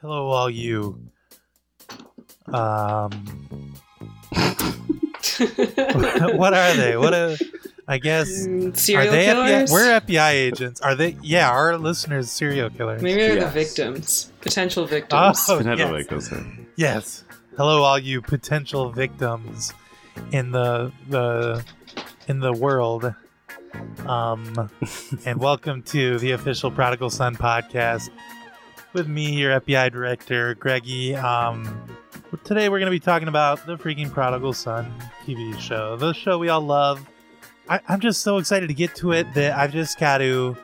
Hello, all you. Um, what are they? What a, I guess. Mm, Serial are they killers? FBI? We're FBI agents. Are they? Yeah, our listeners serial killers. Maybe they're Yes. the victims, potential victims. Oh, Potential yes. victims. Yes. Hello, all you potential victims in the the in the world. Um, and welcome to the official Prodigal Son podcast with me, your FBI director, Greggy. Um, today we're going to be talking about the freaking Prodigal Son TV show, the show we all love. I, I'm just so excited to get to it that I've just got to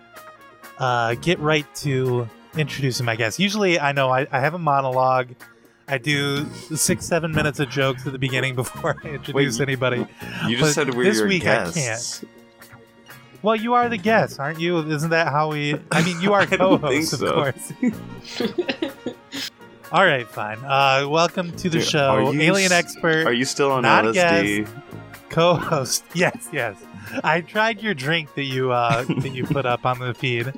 uh, get right to introducing my guest. Usually, I know I, I have a monologue. I do six, seven minutes of jokes at the beginning before I introduce you- anybody. You But just said we're this your week I can't. Well, you are the guest, aren't you? Isn't that how we? I mean, you are co-host, think of so. course. All right, fine. Uh, welcome to the Dude, show, alien s- expert, Are you still on Not LSD? co-host. Yes, yes. I tried your drink that you uh, that you put up on the feed.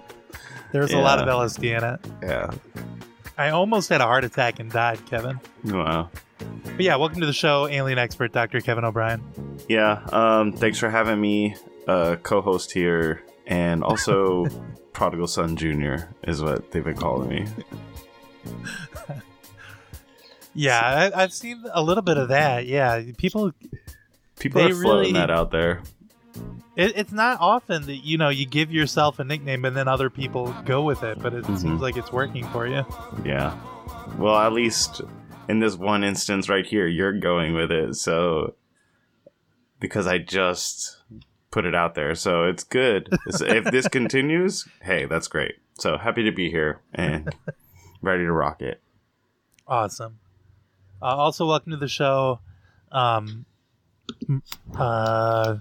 There was a lot of LSD in it. Yeah. I almost had a heart attack and died, Kevin. Wow. But yeah, welcome to the show, alien expert Dr. Kevin O'Brien. Yeah. Um. Thanks for having me, uh, co-host here, and also Prodigal Son Junior is what they've been calling me. Yeah, I, I've seen a little bit of that. Yeah, people People are floating really- that out there. It, it's not often that you know you give yourself a nickname and then other people go with it, but it Mhm. seems like it's working for you. Yeah. Well, at least in this one instance right here, you're going with it. So because I just put it out there, so it's good. If this continues, hey, that's great. So happy to be here and ready to rock it. Awesome. Uh, also, welcome to the show. Um, uh,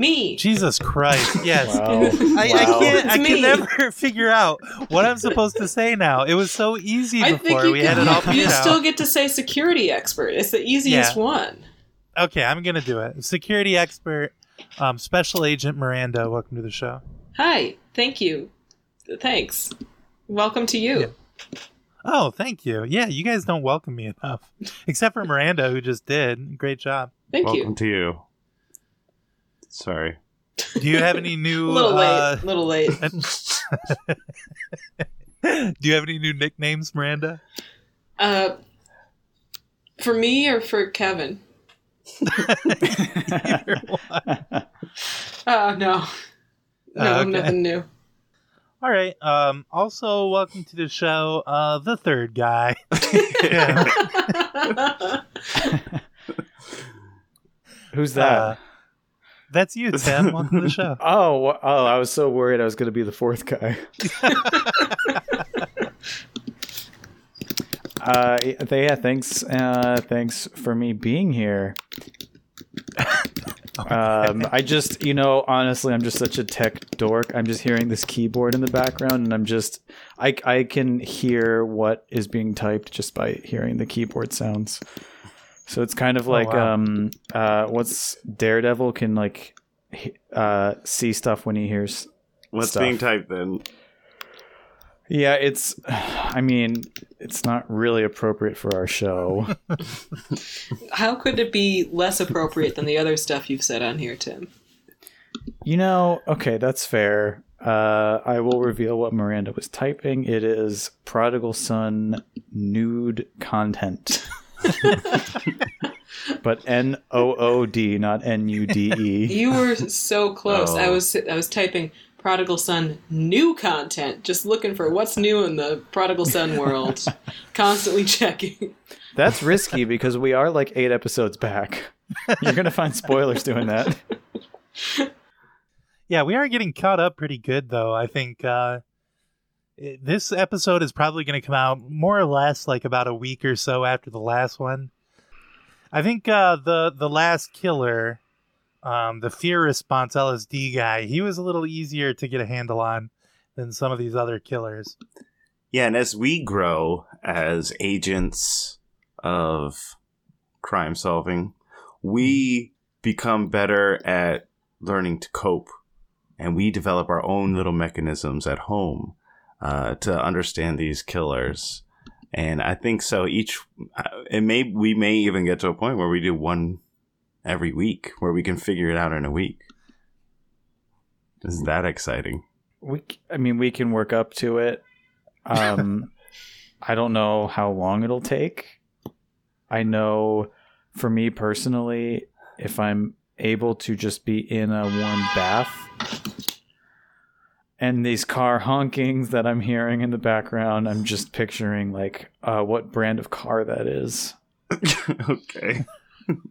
Me. Jesus Christ! Yes, Wow. I, I Wow. can't. I It's can never figure out what I'm supposed to say now. It was so easy I before think you, we had it all you figured out. still get to say security expert. It's the easiest Yeah. one. Okay, I'm gonna do it. Security expert, um, Special Agent Miranda. Welcome to the show. Hi. Thank you. Thanks. Welcome to you. Yeah. Oh, thank you. Yeah, you guys don't welcome me enough, except for Miranda, who just did. Great job. Thank Welcome you. to you. Sorry. Do you have any A new? little late. uh, little late. Do you have any new nicknames, Miranda? Uh, for me or for Kevin? Either one. Oh no. No, Oh, okay. nothing new. All right. Um. Also, welcome to the show. Uh, the third guy. Who's that? Uh, That's you, Tim. welcome to the show. oh, oh! I was so worried I was going to be the fourth guy. uh, yeah, thanks. Uh, thanks for me being here. Um, I just, you know, honestly, I'm just such a tech dork. I'm just hearing this keyboard in the background, and I'm just, I, I can hear what is being typed just by hearing the keyboard sounds. So it's kind of Oh, like, wow. um, uh, what's Daredevil can like, uh, see stuff when he hears. What's Stuff. being typed then? Yeah, it's, I mean, it's not really appropriate for our show. How could it be less appropriate than the other stuff you've said on here, Tim? You know, okay, that's fair. Uh, I will reveal what Miranda was typing. It is prodigal son nude content. but N O O D, not N U D E. You were so close. Oh. I was I was typing prodigal son new content, just looking for what's new in the prodigal son world. Constantly checking. That's risky because we are like eight episodes back. You're gonna find spoilers doing that. Yeah, we are getting caught up pretty good, though. I think uh, it- this episode is probably going to come out more or less like about a week or so after the last one. I think uh, the the last killer, um, the fear response LSD guy, he was a little easier to get a handle on than some of these other killers. Yeah, and as we grow as agents of crime solving, we become better at learning to cope, and we develop our own little mechanisms at home uh, to understand these killers. And I think so. Each uh, it may we may even get to a point where we do one every week, where we can figure it out in a week. Is that exciting? We, I mean, we can work up to it. Um, I don't know how long it'll take. I know, for me personally, if I'm able to just be in a warm bath, and these car honkings that I'm hearing in the background, I'm just picturing like uh, what brand of car that is. okay.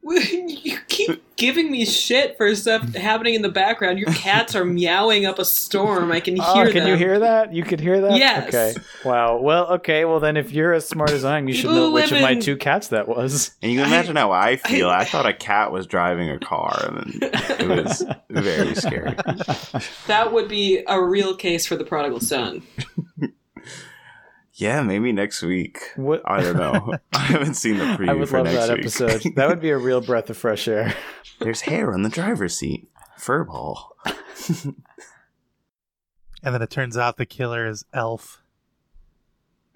You keep giving me shit for stuff happening in the background. Your cats are meowing up a storm. I can ah, hear oh, can them. you hear that? You could hear that? Yes. Okay. Wow. Well, okay. Well, then if you're as smart as I am, you should know which of my two cats that was. And you can imagine how I feel. I, I- thought a cat was driving a car, and it was very scary. That would be a real case for the prodigal son. Yeah, maybe next week. What? I don't know. I haven't seen the preview I would for love next that week. episode. that would be a real breath of fresh air. There's hair on the driver's seat. Furball. And then it turns out the killer is Elf.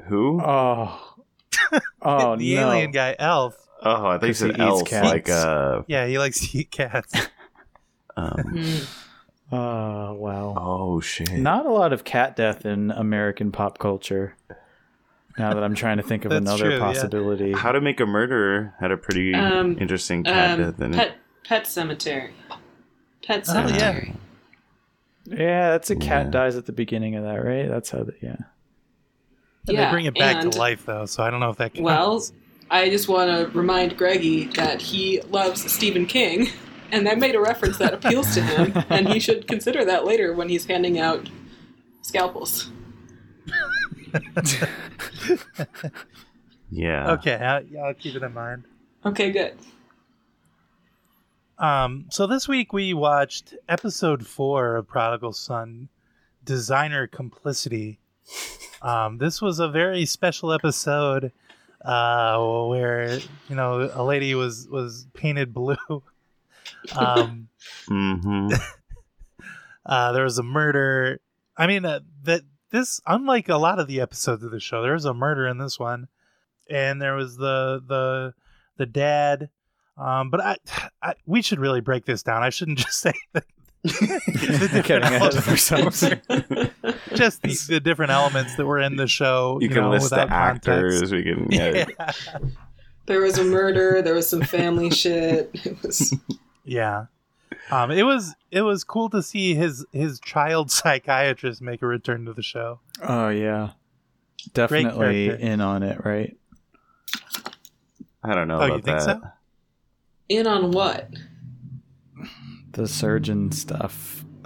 Who? Oh. Oh the no. alien guy, Elf. Oh, I think you 'Cause he said elf. cats. Like uh, Yeah, he likes to eat cats. um, Hmm. Oh wow. oh shit. Not a lot of cat death in American pop culture. Now that I'm trying to think of That's another true, yeah. possibility. How to Make a Murderer had a pretty Um, interesting cat Um, death in pet it. Pet Sematary. Pet Oh, yeah. Cemetery. yeah, that's a cat Yeah. dies at the beginning of that, right? That's how. The, yeah. And Yeah, they bring it back and- to life though, so I don't know if that counts. Well, I just want to remind Greggy that he loves Stephen King, and that made a reference that appeals to him, and he should consider that later when he's handing out scalpels. Yeah. okay, I, yeah, I'll keep it in mind. Okay, good. Um, so this week we watched episode four of Prodigal Son, Designer Complicity. Um, this was a very special episode uh, where you know a lady was was painted blue. Um, Mm-hmm. uh, there was a murder. I mean, uh, that this unlike a lot of the episodes of the show, there was a murder in this one, and there was the the the dad. Um, but I, I, we should really break this down. I shouldn't just say that. the different Getting ahead of elements ourselves. just the, the different elements that were in the show. You, You, can know, list the actors. context. We can. Yeah. Yeah. There was a murder. There was some family shit. It was Yeah. Um, it was it was cool to see his his child psychiatrist make a return to the show. Oh yeah. Definitely in on it, right? I don't know Oh, about you think that. so? in on what? The surgeon stuff.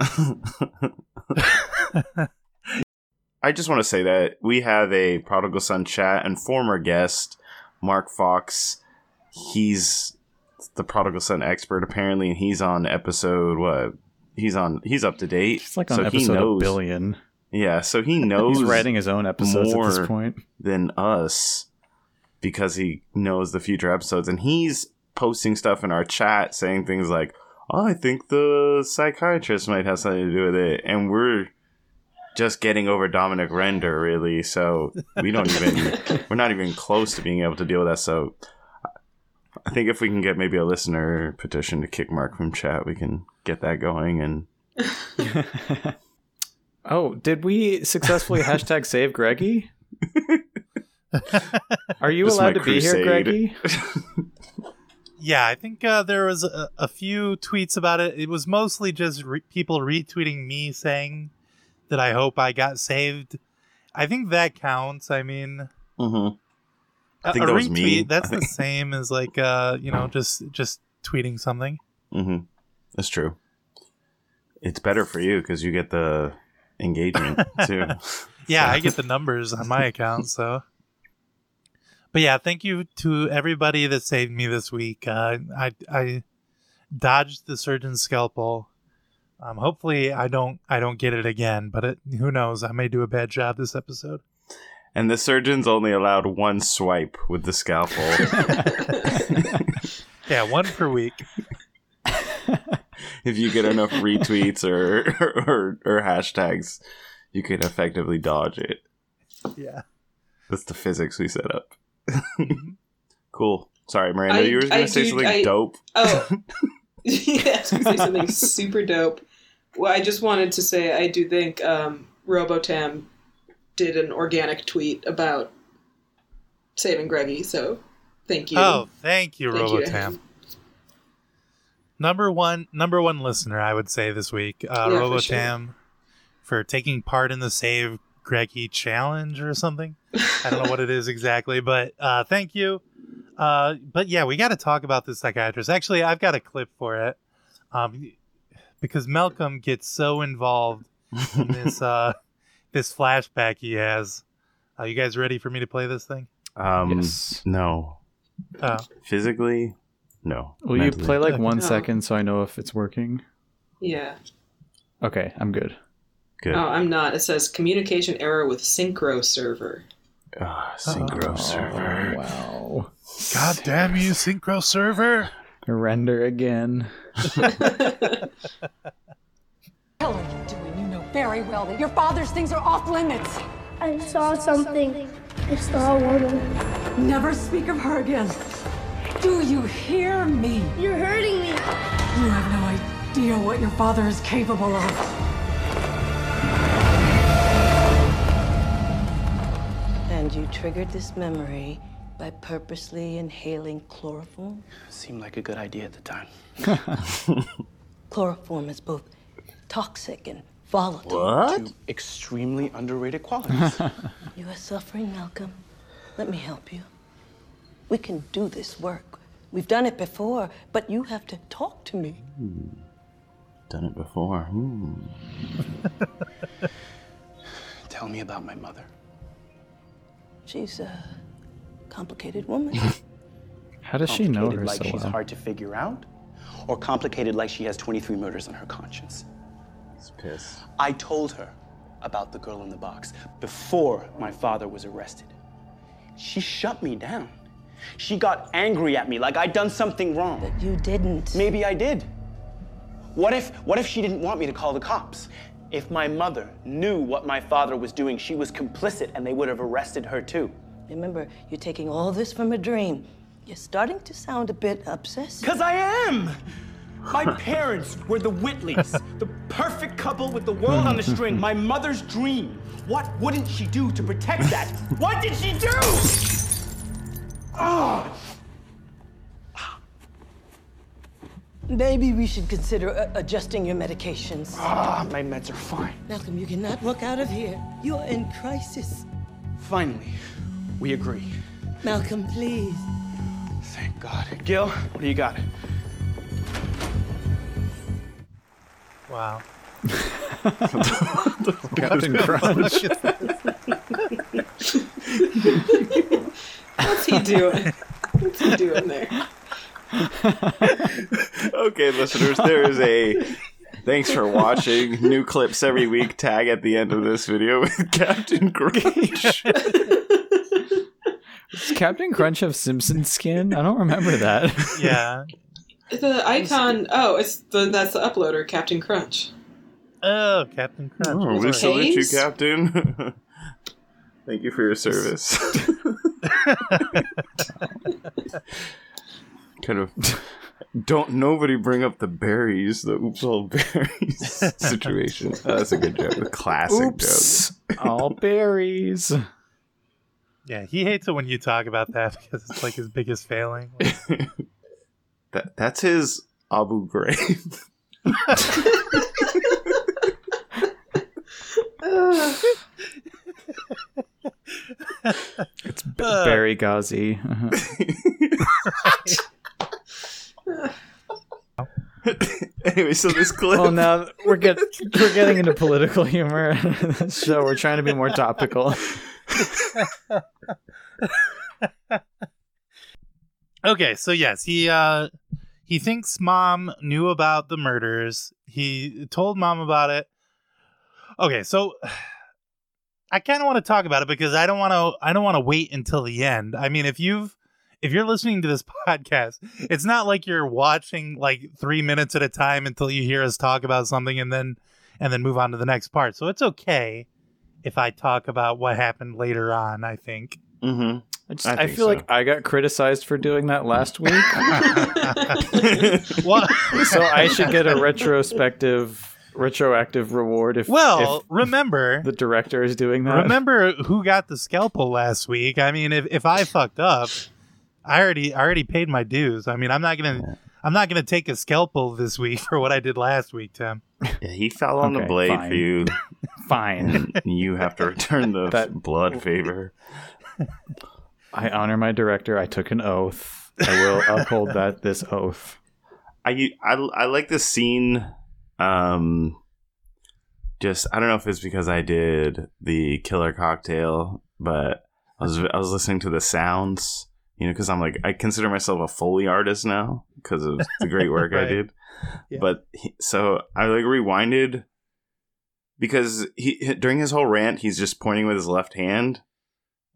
I just want to say that we have a prodigal son chat and former guest Mark Fox. He's the prodigal son expert apparently, and he's on episode what? He's on. He's up to date. It's like on so he episode knows. a billion. Yeah, so he knows He's writing his own episodes at this point. than us because he knows the future episodes, and he's posting stuff in our chat saying things like, "Oh, I think the psychiatrist might have something to do with it," and we're just getting over Dominic Render, really. So we don't even we're not even close to being able to deal with that. So I think if we can get maybe a listener petition to kick Mark from chat, we can get that going. And oh, did we successfully hashtag save Greggy? Are you This allowed my to be here. Greggy? Yeah, I think uh, there was a, a few tweets about it. It was mostly just re- people retweeting me saying that I hope I got saved. I think that counts. I mean, Mhm. I a- think a that was retweet me. that's the same as like uh, you know, just just tweeting something. Mm-hmm. That's true. It's better for you because you get the engagement too. Yeah, I get the numbers on my account, so. But yeah, thank you to everybody that saved me this week. Uh, I I dodged the surgeon's scalpel. Um, hopefully, I don't I don't get it again. But it, who knows? I may do a bad job this episode. And the surgeon's only allowed one swipe with the scalpel. Yeah, one per week. if you get enough retweets or, or or hashtags, you can effectively dodge it. Yeah. That's the physics we set up. cool. Sorry, Miranda, I- you were going to say do- something I- dope. Oh, yeah, I was gonna say something super dope. Well, I just wanted to say I do think um, Robotam did an organic tweet about saving Greggy, so thank you. Oh, thank you, Thank you to Robotam. him. Number one, number one listener, I would say this week, uh, Yeah, for Robotam, for, taking part in the Save Greggy challenge or something. I don't know what it is exactly, but uh, thank you. Uh, but yeah, we got to talk about this psychiatrist. Actually, I've got a clip for it, um, because Malcolm gets so involved in this uh, this flashback he has. Are you guys ready for me to play this thing? Um, Yes. No. Oh, Physically, no. Will you play like one No. second so I know if it's working? Yeah. Okay, I'm good. Good. Oh, I'm not. It says communication error with synchro server. Ah, synchro Oh, server. wow. God damn you, Synchro server! Render again. hell very well that your father's things are off limits. I saw something. I saw a woman. Never speak of her again. Do you hear me? You're hurting me. You have no idea what your father is capable of. And you triggered this memory by purposely inhaling chloroform? Seemed like a good idea at the time. Chloroform is both toxic and volatile. What? Two extremely underrated qualities. You are suffering, Malcolm. Let me help you. We can do this work. We've done it before, but you have to talk to me. Done it before. Hmm. Tell me about my mother. She's a complicated woman. How does she know Complicated her like so she's well? hard to figure out, or complicated like she has 23 murders on her conscience. It's piss. I told her about the girl in the box before my father was arrested. She shut me down. She got angry at me like I'd done something wrong. but you didn't. Maybe I did. What if what if she didn't want me to call the cops? If my mother knew what my father was doing, she was complicit and they would have arrested her too. Remember, you're taking all this from a dream. You're starting to sound a bit obsessive. Cause I am! My parents were the Whitleys, the perfect couple with the world on a string, my mother's dream. What wouldn't she do to protect that? What did she do? Oh, Maybe we should consider uh, adjusting your medications. ah, my meds are fine. Malcolm, you cannot walk out of here. You're in crisis. Finally, we agree. Malcolm, please. Thank God. Gil, what do you got? Wow. Captain Crunch. What's he doing? What's he doing there? Okay, listeners, there is a thanks for watching. New clips every week tag at the end of this video with Captain Crunch. Does Captain Crunch have Simpson skin? I don't remember that. Yeah. The icon. Oh, it's the that's the uploader, Captain Crunch. Oh, Captain Crunch. Oh, we Those are salute you. Captain. Thank you for your service. kind of don't nobody bring up the berries, the oops all berries situation. Oh, that's a good joke. A classic Oops. All berries. Yeah, he hates it when you talk about that because it's like his biggest failing. joke. That, that's his Abu Ghraib. It's B- Barry Ghazi. anyway, so this clip. well, now we're get we're getting into political humor. so we're trying to be more topical. Okay, so yes, he uh he thinks mom knew about the murders. He told mom about it. Okay, so I kind of want to talk about it because I don't want to I don't want to wait until the end. I mean, if you've if you're listening to this podcast, it's not like you're watching like three minutes at a time until you hear us talk about something and then and then move on to the next part. So it's okay if I talk about what happened later on. I think. Mm-hmm. I, just, I I, feel so. like I got criticized for doing that last week, well, so I should get a retrospective, retroactive reward if, well, if remember. the director is doing that. Remember who got the scalpel last week? I mean, if, if I fucked up, I already I already paid my dues. I mean, I'm not gonna I'm not gonna take a scalpel this week for what I did last week, Tim. Yeah, he fell on the blade fine. for you. Fine. you have to return the That- blood favor. I honor my director. I took an oath. I will uphold that this oath. I, I I like this scene. Um, just I don't know if it's because I did the killer cocktail, but I was I was listening to the sounds, you know, because I'm like I consider myself a foley artist now because of the great work I did. Yeah. But he, so I like rewinded because he during his whole rant he's just pointing with his left hand,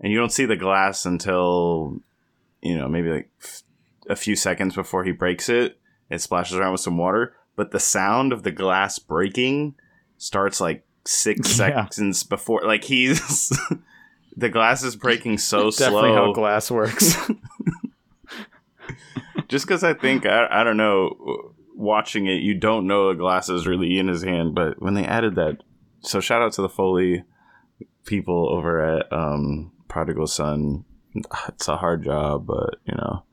and you don't see the glass until you know maybe like f- a few seconds before he breaks it. It splashes around with some water, but the sound of the glass breaking starts like six Yeah. seconds before. Like he's the glass is breaking so Definitely slow. how glass works. Just because I think I, I don't know, watching it, you don't know the glass is really in his hand. But when they added that, so shout out to the Foley people over at um, Prodigal Son. It's a hard job, but you know,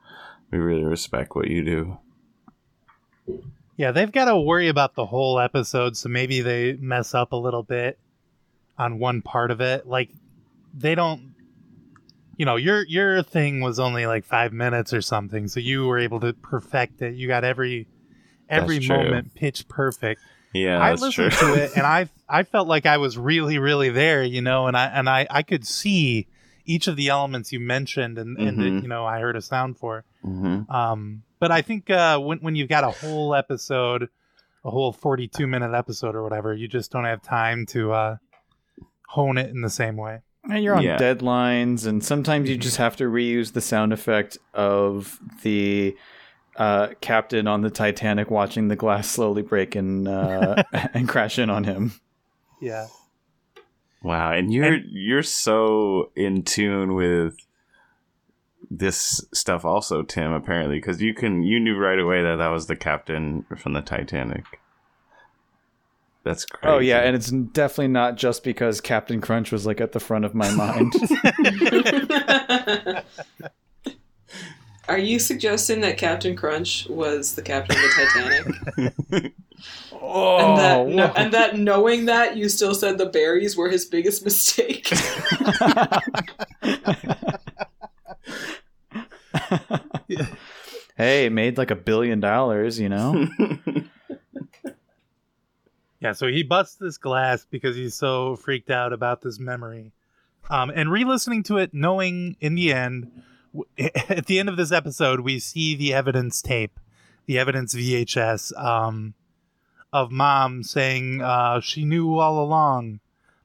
we really respect what you do. Yeah, they've got to worry about the whole episode, so maybe they mess up a little bit on one part of it. Like they don't you know, your your thing was only like 5 minutes or something, so you were able to perfect it. You got every every moment pitch perfect. Yeah, I listened true. to it and I I felt like I was really really there, you know, and I and I I could see each of the elements you mentioned and and Mhm. that, you know, I heard a sound for. hmm Um, but I think uh, when when you've got a whole episode, a whole forty-two minute episode or whatever, you just don't have time to uh, hone it in the same way. And you're on Yeah. deadlines, and sometimes you just have to reuse the sound effect of the uh, captain on the Titanic watching the glass slowly break and uh, and crash in on him. Yeah, Wow, and you're And- you're so in tune with this stuff also, Tim. Apparently, because you can you knew right away that that was the captain from the Titanic. That's crazy. Oh yeah, and it's definitely not just because Captain Crunch was like at the front of my mind. Are you suggesting that Captain Crunch was the captain of the Titanic? oh, and, that no, and that knowing that you still said the berries were his biggest mistake? hey, it made like a billion dollars, you know. yeah. So he busts this glass because he's so freaked out about this memory, um, and re-listening to it, knowing in the end, w- at the end of this episode, we see the evidence tape, the evidence VHS, um, of mom saying uh, she knew all along,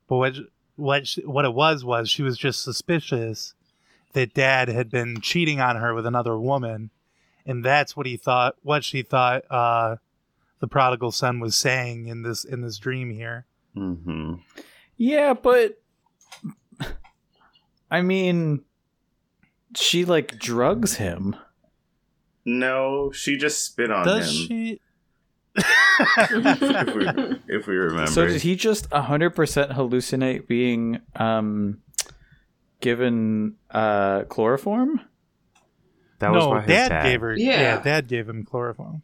but what what she, what it was was she was just suspicious that dad had been cheating on her with another woman, and that's what he thought, what she thought uh, the prodigal son was saying in this in this dream here. hmm yeah, but I mean, she like drugs him. No, she just spit on Does him. she? if, we, if we remember. So did he just hundred percent hallucinate being um given uh chloroform? that was no, by his dad, dad gave her. Yeah. Yeah. dad gave him chloroform.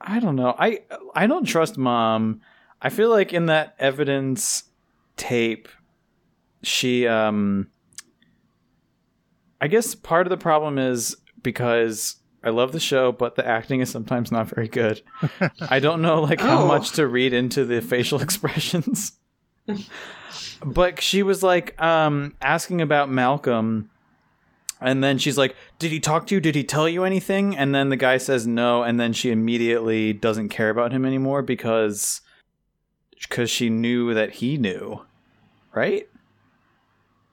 I don't know. I I don't trust mom. I feel like in that evidence tape she um I guess part of the problem is because I love the show, but the acting is sometimes not very good. I don't know like how Oh. much to read into the facial expressions. but she was like um asking about Malcolm and then she's like, "Did he talk to you? Did he tell you anything?" And then the guy says no, and then she immediately doesn't care about him anymore because because she knew that he knew, right?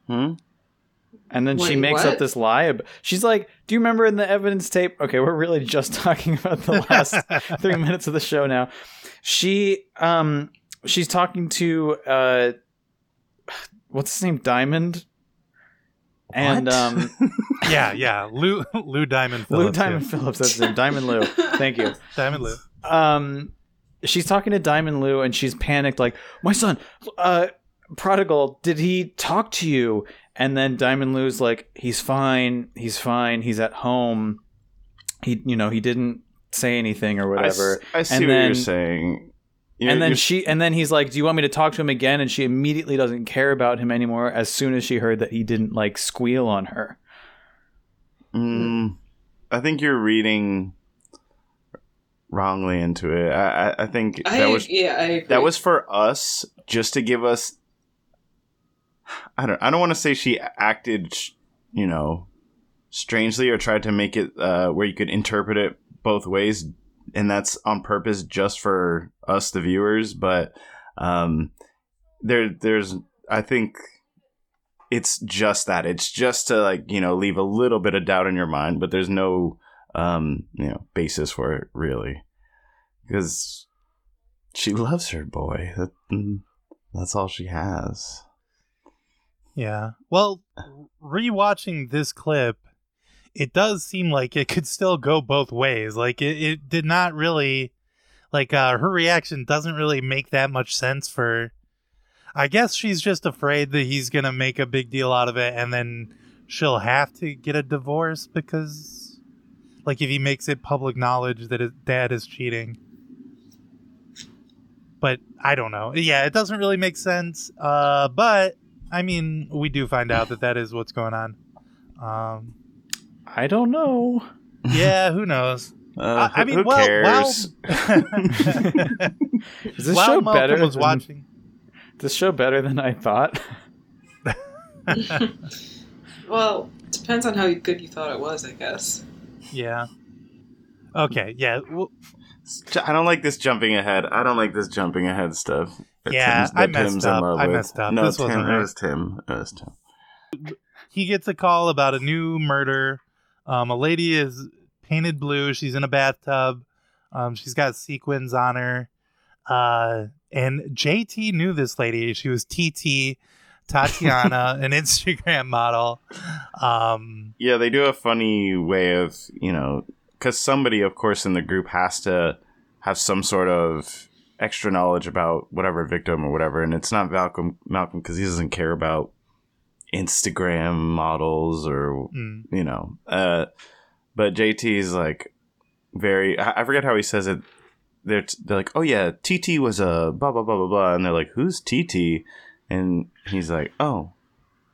Hmm? And then she Wait, makes up this lie. ab- She's like, "Do you remember in the evidence tape?" Okay, we're really just talking about the last three minutes of the show now. She, um, she's talking to uh, what's his name, Diamond, and What? um, yeah, yeah. Lou Lou Diamond Lou Diamond yeah. Phillips. That's his name, Diamond Lou. Thank you. Diamond Lou. um she's talking to Diamond Lou and she's panicked like my son uh prodigal did he talk to you and then Diamond Lou's like he's fine he's fine he's at home he you know he didn't say anything or whatever I, see And what then- you're saying. You're- and then you're- she and then he's like do you want me to talk to him again and she immediately doesn't care about him anymore as soon as she heard that he didn't like squeal on her Mm, I think you're reading wrongly into it. I, I, I think I, that was yeah, I agree. that was for us just to give us. I don't. I don't want to say she acted, you know, strangely or tried to make it uh, where you could interpret it both ways, and that's on purpose just for us, the viewers. But um, there, there's. I think it's just that. It's just to like you know leave a little bit of doubt in your mind, but there's no um you know basis for it really because she loves her boy. That, mm, that's all she has. Yeah. Well, rewatching this clip, it does seem like it could still go both ways. Like it, it did not really like uh her reaction doesn't really make that much sense for I guess she's just afraid that he's going to make a big deal out of it and then she'll have to get a divorce because like if he makes it public knowledge that his dad is cheating. But I don't know. Yeah, it doesn't really make sense. Uh but I mean, we do find out that that is what's going on. Um, I don't know yeah, who knows? Uh, I, I mean, who well, cares? while, is this show Malcolm better was than- watching. this show better than I thought well, depends on how good you thought it was, I guess. Yeah. Okay. Yeah. Well, Ju- I don't like this jumping ahead. I don't like this jumping ahead stuff. that Yeah, Tim's- I messed up. I messed up. No, This Tim, wasn't it right. was Tim. It was Tim. he gets a call about a new murder. Um, a lady is painted blue. She's in a bathtub. Um, she's got sequins on her. Uh, and JT knew this lady. She was TT Tatiana, an Instagram model. Um, Yeah, they do a funny way of, you know, because somebody, of course, in the group has to have some sort of extra knowledge about whatever victim or whatever, and it's not Malcolm. Malcolm because he doesn't care about Instagram models or mm, you know. Uh, but JT is like very. I, I forget how he says it. They're t- they're like, oh yeah, TT was a blah blah blah blah blah, and they're like, who's TT? And he's like, oh,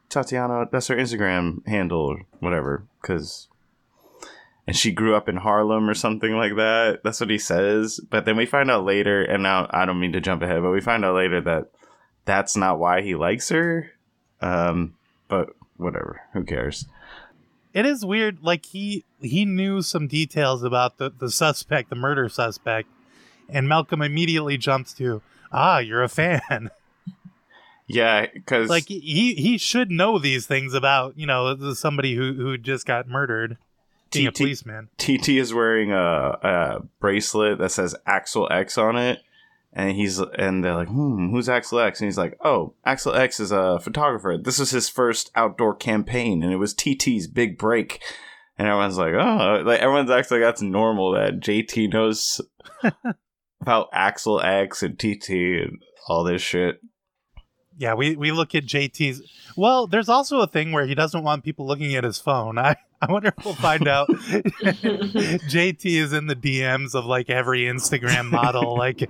Tatiana, that's her Instagram handle or whatever, because. And she grew up in Harlem or something like that. That's what he says. But then we find out later, and now I don't mean to jump ahead, but we find out later that that's not why he likes her. Um, but whatever, who cares? it is weird. Like he he knew some details about the the suspect, the murder suspect, and Malcolm immediately jumps to, ah, you're a fan. Yeah, because like he he should know these things about you know somebody who who just got murdered TT policeman TT is wearing a, a bracelet that says Axel X on it, and he's and they're like, "Hmm, who's Axel X?" And he's like, "Oh, Axel X is a photographer. This was his first outdoor campaign, and it was TT's big break." And everyone's like, "Oh, like everyone's actually that's normal that JT knows about Axel X and TT and all this shit." Yeah we we look at jt's well there's also a thing where he doesn't want people looking at his phone i i wonder if we'll find out jt is in the dms of like every instagram model like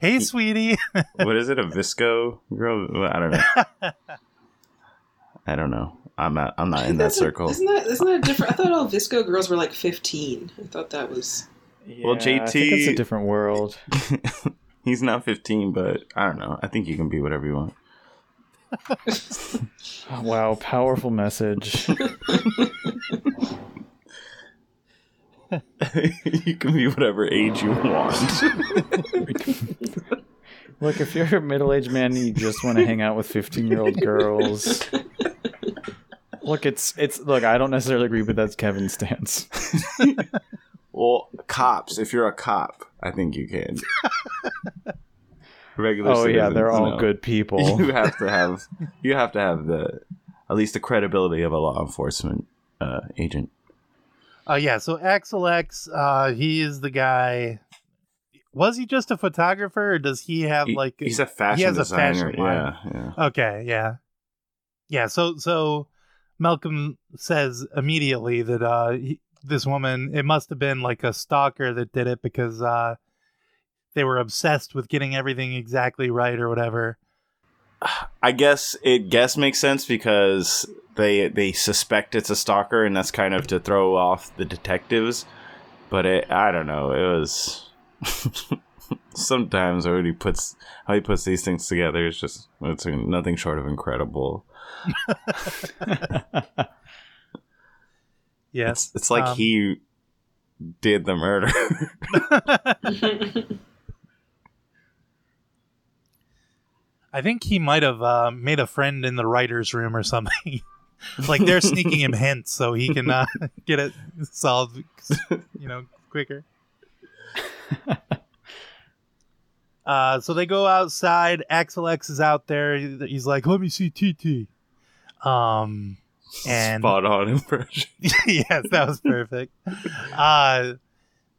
hey sweetie what is it? A VSCO girl? I don't know. I don't know. I'm not. I'm not in that That's a- circle. isn't that isn't that different? I thought all VSCO girls were like fifteen. I thought that was. Well, Yeah, I think it's a different world. He's not 15, but I don't know. I think you can be whatever you want. Wow, powerful message. you can be whatever age you want. Look, if you're a middle-aged man and you just want to hang out with 15-year-old girls, Look, it's it's look. I don't necessarily agree, but that's Kevin's stance. Well, cops. If you're a cop, I think you can. Regular. oh yeah, they're all no. good people. You have to have. You have to have the at least the credibility of a law enforcement uh, agent. Uh, yeah, so Axel X, uh, he is the guy. Was he just a photographer, or does he have He- like? he's a fashion he has a designer. fashion line. yeah, yeah. Okay, yeah, yeah. So, so Malcolm says immediately that uh, he, this woman, it must have been like a stalker that did it because uh, they were obsessed with getting everything exactly right or whatever. I guess it guess makes sense because they they suspect it's a stalker, and that's kind of to throw off the detectives. But it, I don't know. It was sometimes when he puts how he puts these things together is just it's nothing short of incredible. Yes, It's, it's like Um, he did the murder. I think he might have uh, made a friend in the writers' room or something. like they're sneaking him hints so he can uh, get it solved, you know, quicker. Uh, so they go outside. Axel X is out there. He's like, "Let me see TT." Um, and Spot on impression. yes, that was perfect. Uh,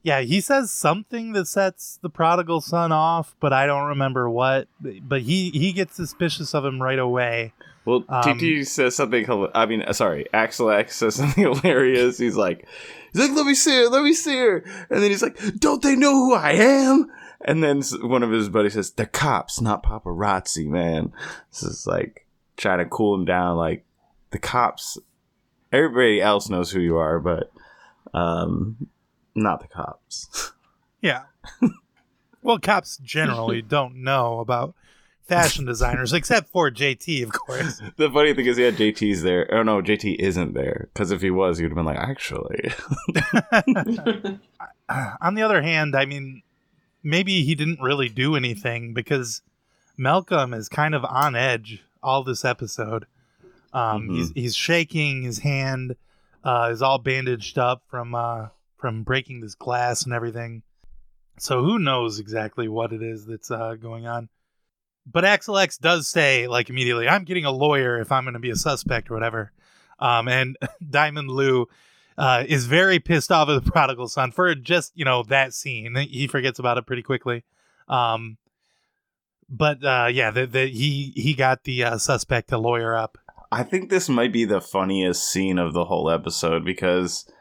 yeah, he says something that sets the prodigal son off, but I don't remember what. But he he gets suspicious of him right away. Well, Um, TT says something. hila- I mean, uh, sorry, Axel X says something hilarious. He's like, he's like, let me see her, let me see her, and then he's like, don't they know who I am? And then s- one of his buddies says, they're cops, not paparazzi, man. This is like trying to cool him down. Like the cops, everybody else knows who you are, but um, not the cops. Yeah. well, cops generally don't know about fashion designers, except for JT, of course. the funny thing is, yeah JT's there. Oh no, JT isn't there because if he was, he would have been like, actually. On the other hand, I mean, maybe he didn't really do anything because Malcolm is kind of on edge all this episode. Um, He's he's shaking. His hand uh, is all bandaged up from uh, from breaking this glass and everything. So who knows exactly what it is that's uh, going on? But Axel X does say like immediately, "I'm getting a lawyer if I'm going to be a suspect or whatever." Um, and Diamond Lou uh, is very pissed off at the prodigal son for just you know that scene. He forgets about it pretty quickly. Um, but uh, yeah, the, the, he he got the uh, suspect to lawyer up. I think this might be the funniest scene of the whole episode because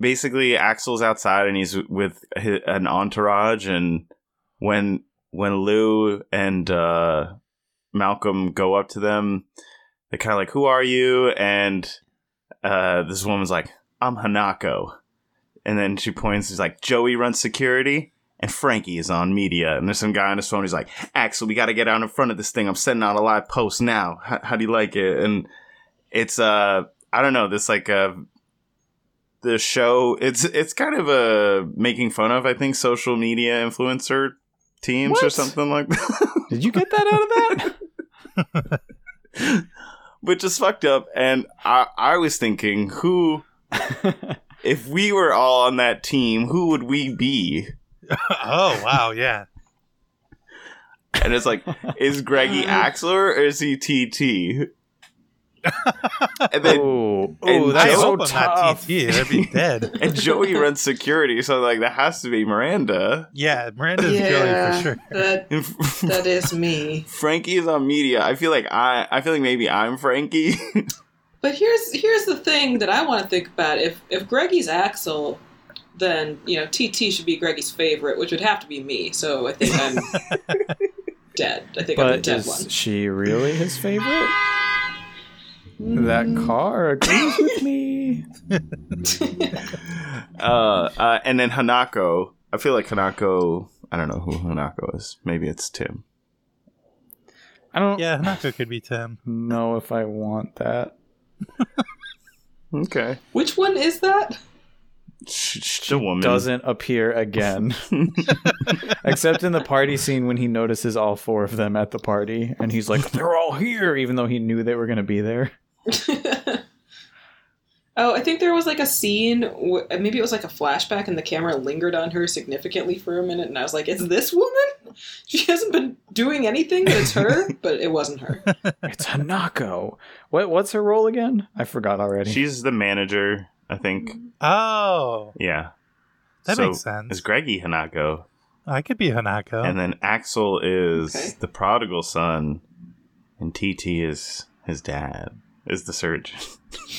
basically Axel's outside and he's with hi an entourage, and when when Lou and uh, Malcolm go up to them, they're kind of like, "Who are you?" And uh, this woman's like, "I'm Hanako," and then she points. She's like, "Joey runs security." And Frankie is on media, and there's some guy on his phone. He's like, "Axel, we got to get out in front of this thing. I'm sending out a live post now. How, how do you like it?" And it's uh, I don't know, this like uh, the show. It's it's kind of a making fun of, I think, social media influencer teams or something like that. Did you get that out of that? which is fucked up. And I, I was thinking, who, if we were all on that team, who would we be? Oh wow, yeah. And it's like, is Greggy Axler or is he TT? and then oh, and that's I Joe- so tough. not TT. That'd be dead. and Joey runs security, so like that has to be Miranda. yeah, Miranda's yeah, Joey for sure. That, that is me. Frankie is on media. I feel like I I feel like maybe I'm Frankie. But here's here's the thing that I want to think about. If if Greggy's Axel, then you know TT should be Greggy's favorite, which would have to be me. So I think I'm dead. I think I'm the But dead is one. she really his favorite? That car agrees with me. uh, uh, and then Hanako. I feel like Hanako. I don't know who Hanako is. Maybe it's Tim. I don't Yeah, Hanako could be Tim. know if I want that. Okay. Which one is that? Sh- sh- the woman Doesn't appear again. Except in the party scene when he notices all four of them at the party and he's like, they're all here, even though he knew they were going to be there. oh, I think there was like a scene, w- maybe it was like a flashback, and the camera lingered on her significantly for a minute, and I was like, "Is this woman? She hasn't been doing anything, but it's her." but it wasn't her. It's Hanako. What what's her role again? I forgot already. She's the manager, I think. Oh, Yeah. that So, makes sense. Is Greggy Hanako. I could be Hanako. And then Axel is Okay. the prodigal son, and TT is his dad, is the surgeon.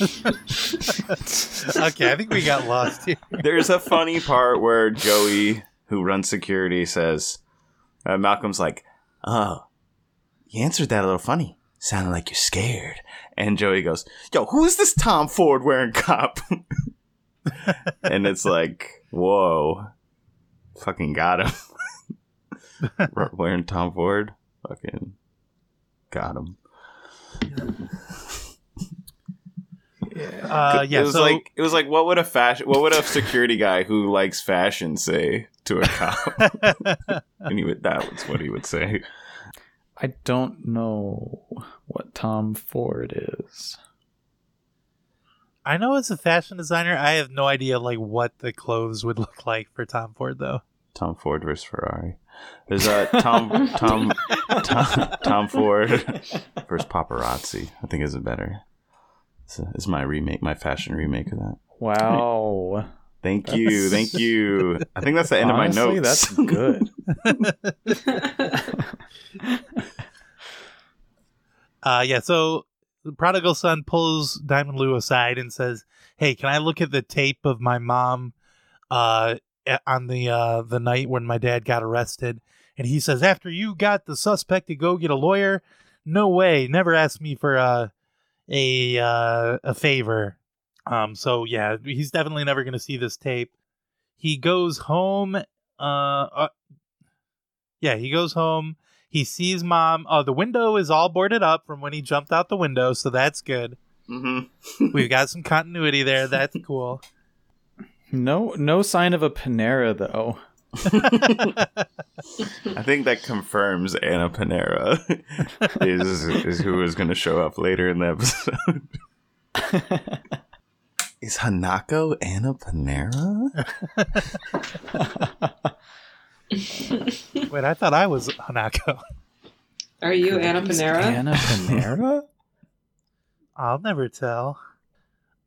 okay, I think we got lost here. There's a funny part where Joey, who runs security, says, uh, Malcolm's like, Oh, you answered that a little funny. Sounded like you're scared. And Joey goes, Yo, who is this Tom Ford wearing cop? and it's like, Whoa. Fucking got him. Wearing Tom Ford? Fucking got him. Uh, yeah, it was so like it was like what would a fashion what would a security guy who likes fashion say to a cop? and he would that was what he would say. I don't know what Tom Ford is. I know as a fashion designer, I have no idea like what the clothes would look like for Tom Ford though. Tom Ford versus Ferrari. There's a Tom Tom Tom, Tom Ford versus paparazzi. I think is it better. It's, a, it's my remake, my fashion remake of that. Wow. Thank you, thank you. I think that's the end Honestly, of my notes. That's good. Uh, yeah, so the prodigal son pulls Diamond Lou aside and says, "Hey, can I look at the tape of my mom uh, on the uh, the night when my dad got arrested?" And he says, "After you got the suspect to go get a lawyer, no way, never ask me for a a uh, a favor." Um, so yeah, he's definitely never going to see this tape. He goes home. Uh, uh, yeah, he goes home. He sees mom. Oh, the window is all boarded up from when he jumped out the window, so that's good. hmm We've got some continuity there. That's cool. No no sign of a Panera though. I think that confirms Anna Panera is is who is going to show up later in the episode. is Hanako Anna Panera? Wait, I thought I was Hanako. Are you Anna Panera? Anna Panera? I'll never tell.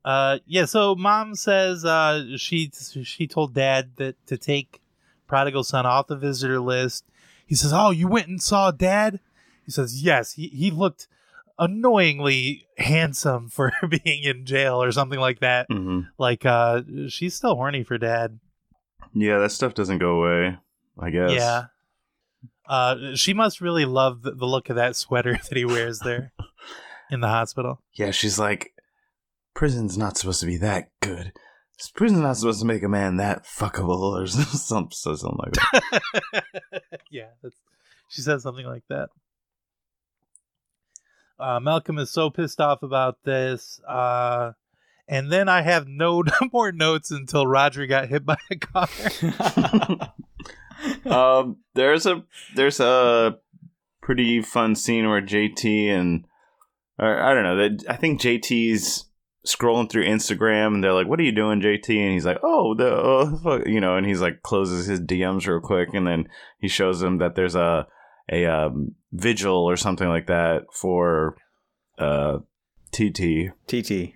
Uh, yeah. So mom says uh, she she told dad that to take prodigal son off the visitor list. He says, "Oh, you went and saw dad." He says, "Yes." He he looked annoyingly handsome for being in jail or something like that. hmm Like, uh, she's still horny for dad. Yeah, that stuff doesn't go away. I guess. Yeah. Uh, she must really love the, the look of that sweater that he wears there in the hospital. Yeah, she's like, prison's not supposed to be that good. Prison's not supposed to make a man that fuckable or something, something like that. yeah, that's, she says something like that. Uh, Malcolm is so pissed off about this. Uh, and then I have no more notes until Roger got hit by a car. Um, there's a there's a pretty fun scene where JT and or I don't know that I think JT's scrolling through Instagram and they're like, "What are you doing, JT?" And he's like, "Oh, the uh, fuck," you know," and he's like closes his DMs real quick and then he shows them that there's a a um, vigil or something like that for uh TT TT.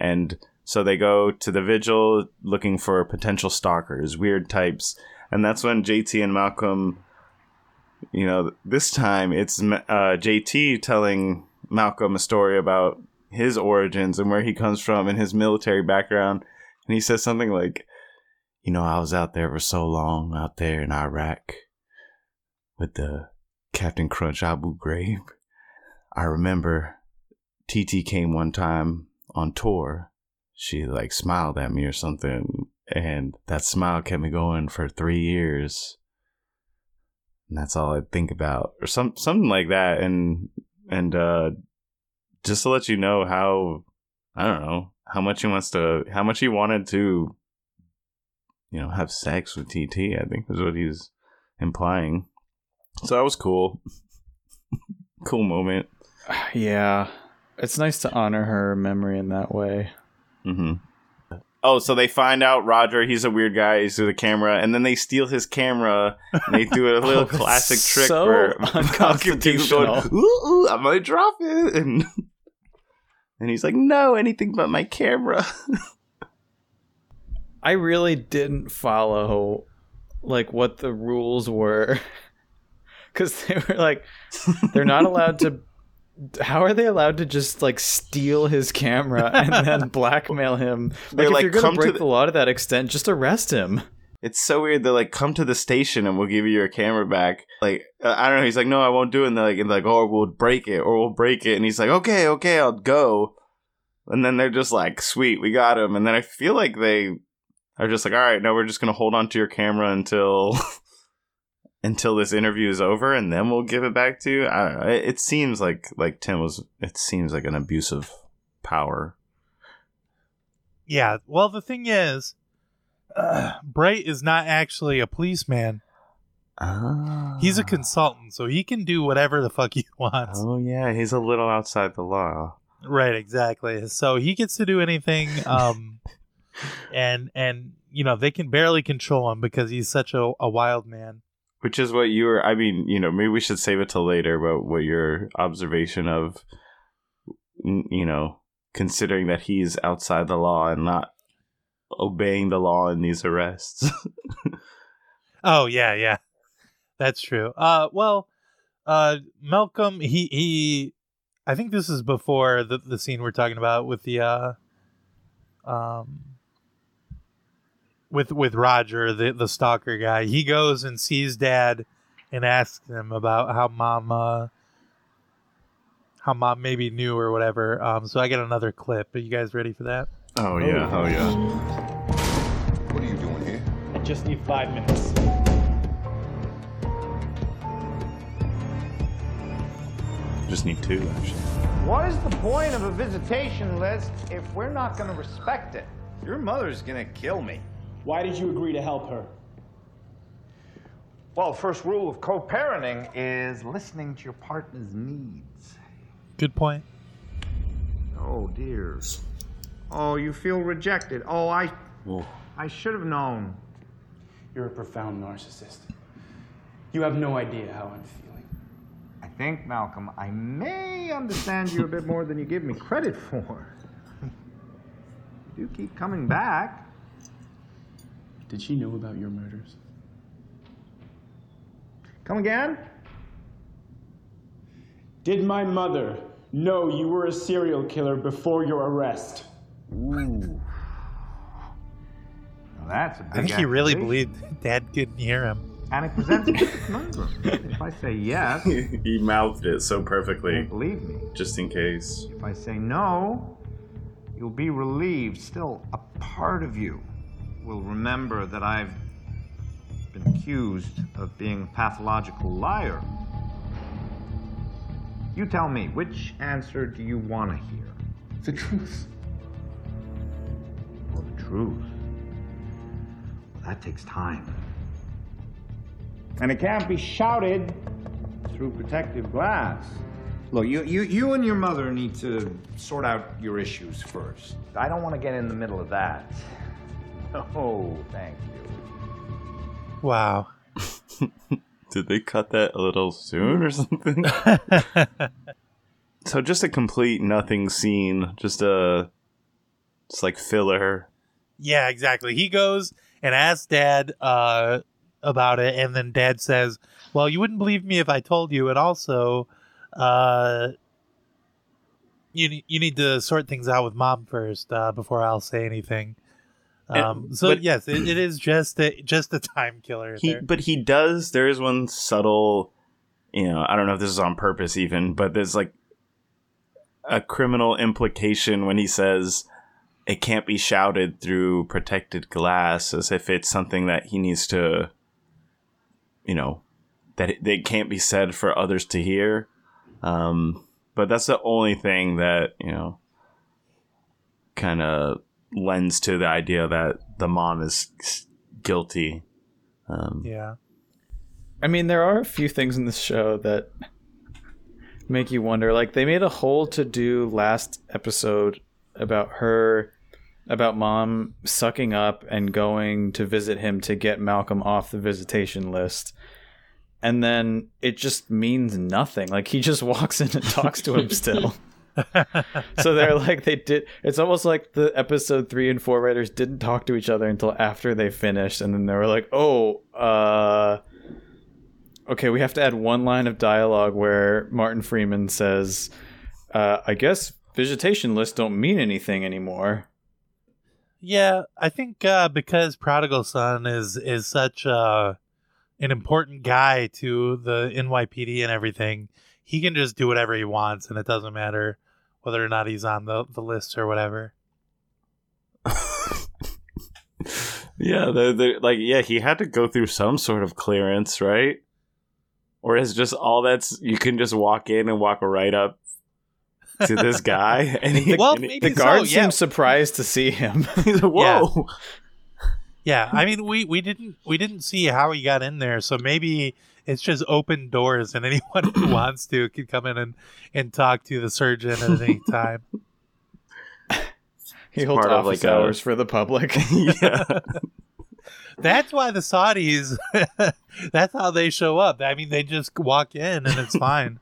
and so they go to the vigil looking for potential stalkers, weird types, and that's when JT and Malcolm, you know, this time it's uh, JT telling Malcolm a story about his origins and where he comes from and his military background, and he says something like, "You know, I was out there for so long, out there in Iraq, with the Captain Crunch Abu Ghraib. I remember TT came one time on tour." she like smiled at me or something and that smile kept me going for three years and that's all i think about or some something like that and and uh just to let you know how i don't know how much he wants to how much he wanted to you know have sex with tt i think is what he's implying so that was cool cool moment Yeah. It's nice to honor her memory in that way. Mm-hmm. Oh, so they find out Roger, he's a weird guy, he's with a camera, and then they steal his camera and they do a little Oh, classic trick so where Malcolm keeps going, ooh, ooh, I might drop it. And, and he's like, no, anything but my camera. I really didn't follow like what the rules were because they were like they're not allowed to how are they allowed to just like steal his camera and then blackmail him like They're if like, you're gonna "Come to break the-" the law to that extent just arrest him It's so weird. They're like, come to the station and we'll give you your camera back. Like, uh, I don't know. He's like, no, I won't do it. And they're like, and they're like, oh, we'll break it or we'll break it. And he's like, okay, okay, I'll go. And then they're just like, sweet, we got him. And then I feel like they are just like, all right, no, we're just going to hold on to your camera until. Until this interview is over and then we'll give it back to you. I don't know. It, it seems like like Tim was it seems like an abuse of power. Yeah. Well, the thing is, uh, Bright is not actually a policeman. Ah. He's a consultant, so he can do whatever the fuck he wants. Oh yeah, he's a little outside the law. Right, exactly. So he gets to do anything, um, and and you know they can barely control him because he's such a, a wild man. Which is what you were. I mean, you know, maybe we should save it till later. But what your observation of, you know, considering that he's outside the law and not obeying the law in these arrests. Oh yeah, yeah, that's true. Uh, well, uh, Malcolm, he he, I think this is before the the scene we're talking about with the uh, um, with with Roger, the the stalker guy. He goes and sees Dad, and asks him about how Mom, uh, how Mom maybe knew or whatever. Um, so I get another clip. Are you guys ready for that? oh yeah, oh yeah. What are you doing here? I just need five minutes. Just need two actually. What is the point of a visitation list if we're not going to respect it? Your mother's going to kill me. Why did you agree to help her? Well, first rule of co-parenting is listening to your partner's needs. Good point. Oh dear. Oh, you feel rejected. Oh, I Whoa. I should have known. You're a profound narcissist. You have no idea how I'm feeling. I think, Malcolm, I may understand you a bit more than you give me credit for. you do keep coming back. Did she know about your murders? Come again? Did my mother know you were a serial killer before your arrest? Ooh. Now that's a big I think he really believed Dad couldn't hear him. And it presents a big conundrum. If I say yes, he mouthed it so perfectly, won't believe me. just in case. If I say no, you'll be relieved. Still, a part of you will remember that I've been accused of being a pathological liar. You tell me, which answer do you want to hear? The truth. Well, the truth. Well, that takes time. And it can't be shouted through protective glass. Look, you, you, you and your mother need to sort out your issues first. I don't want to get in the middle of that. Oh, thank you. Wow. Did they cut that a little soon or something? so just a complete nothing scene, just a it's like filler. Yeah, exactly. He goes and asks Dad uh, about it, and then Dad says, "Well, you wouldn't believe me if I told you." And also, uh, you ne- you need to sort things out with Mom first uh, before I'll say anything. Um, And- so but- yes, it, it is just a just a time killer. He there. but he does there is one subtle you know, I don't know if this is on purpose even, but there's like a criminal implication when he says it can't be shouted through protected glass as if it's something that he needs to you know that it, that it can't be said for others to hear um but that's the only thing that you know kind of lends to the idea that the mom is guilty um yeah. I mean, there are a few things in this show that make you wonder. Like they made a whole to do last episode about her, about mom sucking up and going to visit him to get Malcolm off the visitation list. And then it just means nothing. Like he just walks in and talks to him still. So they're like they did it's almost like the episode 3 and 4 writers didn't talk to each other until after they finished and then they were like oh uh okay we have to add one line of dialogue where martin freeman says uh i guess visitation lists don't mean anything anymore. Yeah, I think uh, because Prodigal Son is is such uh, an important guy to the NYPD and everything, he can just do whatever he wants, and it doesn't matter whether or not he's on the, the list or whatever. Yeah, they're, they're, like yeah, he had to go through some sort of clearance, right? Or is just all that's you can just walk in and walk right up to this guy, and he, Well, and maybe the guard so, yeah. seems surprised to see him he's like, whoa. Yeah, I mean we, we didn't we didn't see how he got in there, so maybe it's just open doors, and anyone who wants to can come in and, and talk to the surgeon at any time. he holds part of, office like, a- hours for the public yeah. That's why the Saudis. that's how they show up. I mean, they just walk in and it's fine.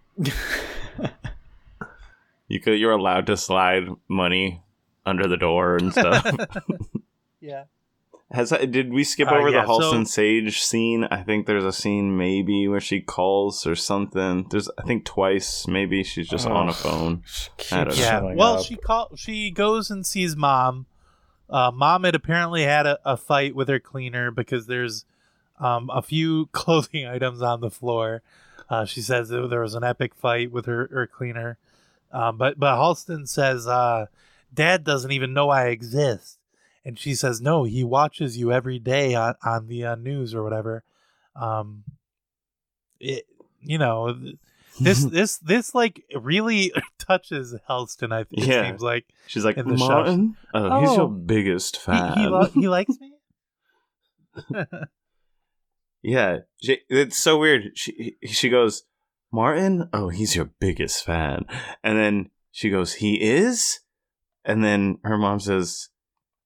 You could you're allowed to slide money under the door and stuff. yeah. Has did we skip Uh, over yeah, the Halston so- Sage scene? I think there's a scene maybe where she calls or something. There's I think twice maybe she's just on a Ugh. phone. Keeps I don't know. Yeah. Well, up. she call she goes and sees mom. Uh, mom had apparently had a, a fight with her cleaner because there's um, a few clothing items on the floor. Uh, she says that there was an epic fight with her, her cleaner. Um, but but Halston says, uh, "Dad doesn't even know I exist," and she says, "No, he watches you every day on on the uh, news or whatever." Um, it, you know, this this this like really touches Halston. I think Yeah. it seems like She's like in the show. Martin. Oh, he's Oh. your biggest he fan. he, lo- he likes me. Yeah, she, it's so weird. She she goes, Martin. Oh, he's your biggest fan, and then she goes, he is, and then her mom says,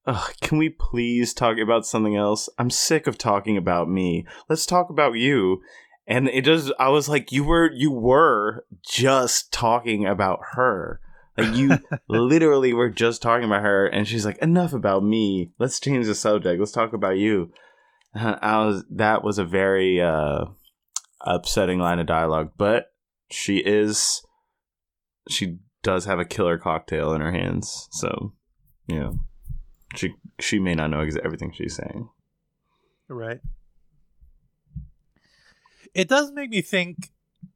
Ugh, can we please talk about something else? I'm sick of talking about me. Let's talk about you. And it just, I was like, you were, you were just talking about her. Like you literally were just talking about her, and she's like, enough about me. Let's change the subject. Let's talk about you. Uh, I was that was a very uh, upsetting line of dialogue, but she is she does have a killer cocktail in her hands, so know she she may not know everything she's saying. Right. It does make me think,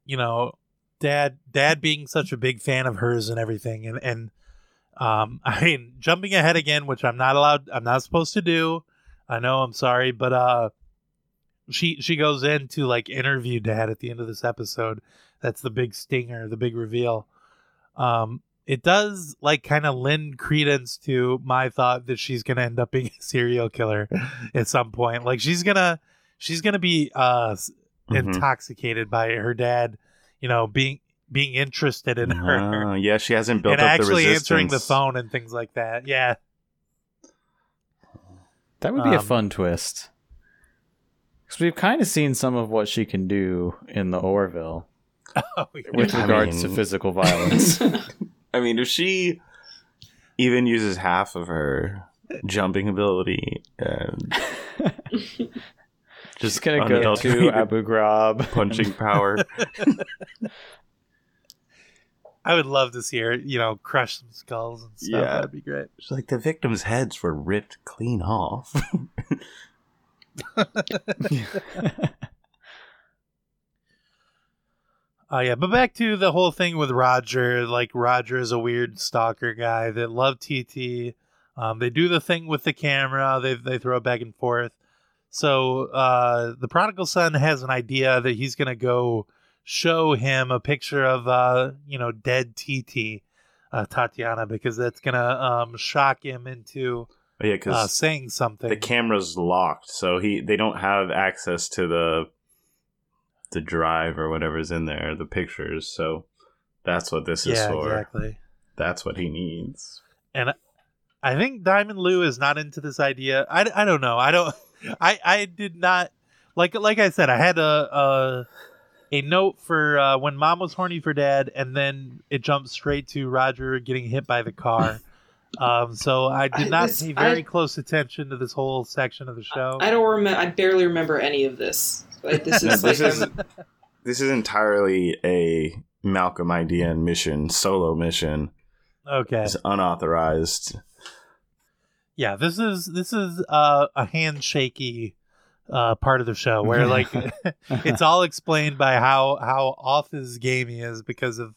you know, dad dad being such a big fan of hers and everything and and um I mean jumping ahead again, which I'm not allowed I'm not supposed to do. I know, I'm sorry, but uh she she goes in to like interview dad at the end of this episode. That's the big stinger, the big reveal. Um it does like kind of lend credence to my thought that she's gonna end up being a serial killer at some point. Like she's gonna she's gonna be uh s- Mhm. intoxicated by her dad, you know, being being interested in her Ah, yeah, she hasn't built and up the actually resistance. answering the phone and things like that. Yeah. That would be a Um, fun twist. Because we've kind of seen some of what she can do in the Orville Oh, yeah. with I regards to physical violence. I mean, if she even uses half of her jumping ability and Just gonna go to Abu Ghraib. punching power. I would love to see her, you know, crush some skulls and stuff. Yeah. That'd be great. She's like the victims' heads were ripped clean off. Oh yeah, but back to the whole thing with Roger. Like Roger is a weird stalker guy that loved TT. Um, they do the thing with the camera. They they throw it back and forth. So uh, the prodigal son has an idea that he's gonna go show him a picture of uh, you know dead TT uh, Tatiana because that's gonna um, shock him into yeah, uh, saying something. the camera's locked, so he they don't have access to the the drive or whatever's in there, the pictures. So That's what this is yeah, for. exactly. That's what he needs. And I think Diamond Lou is not into this idea. I, I don't know. I don't. I I did not like like I said. I had a a, a note for uh, when Mom was horny for Dad, and then it jumped straight to Roger getting hit by the car. um, so I did I- not this- pay very I- close attention to this whole section of the show. I don't remember. I barely remember any of this. Like this No, is this like is I'm- this is entirely a Malcolm idea and mission, solo mission. okay. It's unauthorized. Yeah, this is this is uh, a handshaky uh, part of the show where like it's all explained by how how off his game he is because of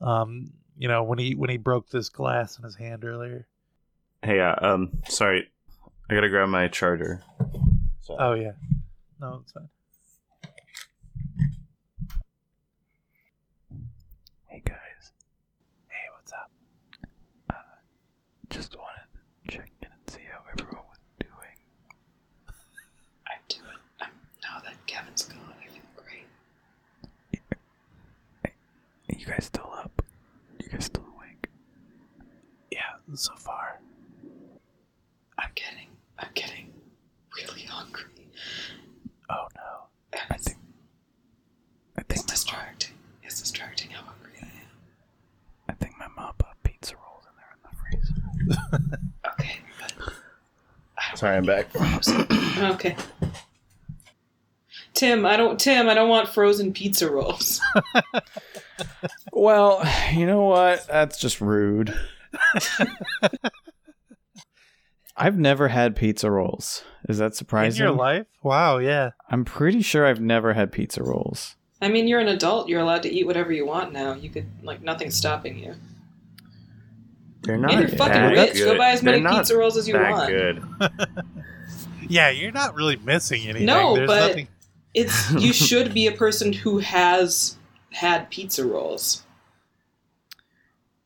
um you know when he when he broke this glass in his hand earlier. Hey, uh, um, sorry, I gotta grab my charger. So, Oh yeah, no, it's fine. Hey guys, Hey, what's up? Just wanted to check in and see how everyone was doing. I'm doing. I'm, now that Kevin's gone, I feel great. Are you guys still up? You guys still awake? Yeah, so far. I'm getting. I'm getting really hungry. Oh no. And I it's, think I it's think my, distracting. It's distracting how hungry I am. I think my mom put pizza rolls in there in the freezer. Okay, but I don't sorry, I'm back. Okay. Tim, I don't. Tim, I don't want frozen pizza rolls. Well, you know what? That's just rude. I've never had pizza rolls. Is that In surprising? your life? Wow, yeah. I'm pretty sure I've never had pizza rolls. I mean, you're an adult. You're allowed to eat whatever you want now. You could like nothing's stopping you. They're And not you're fucking rich. good. Go buy as many They're not pizza rolls as you that want. good. Yeah, you're not really missing anything. No, There's but- nothing It's you should be a person who has had pizza rolls.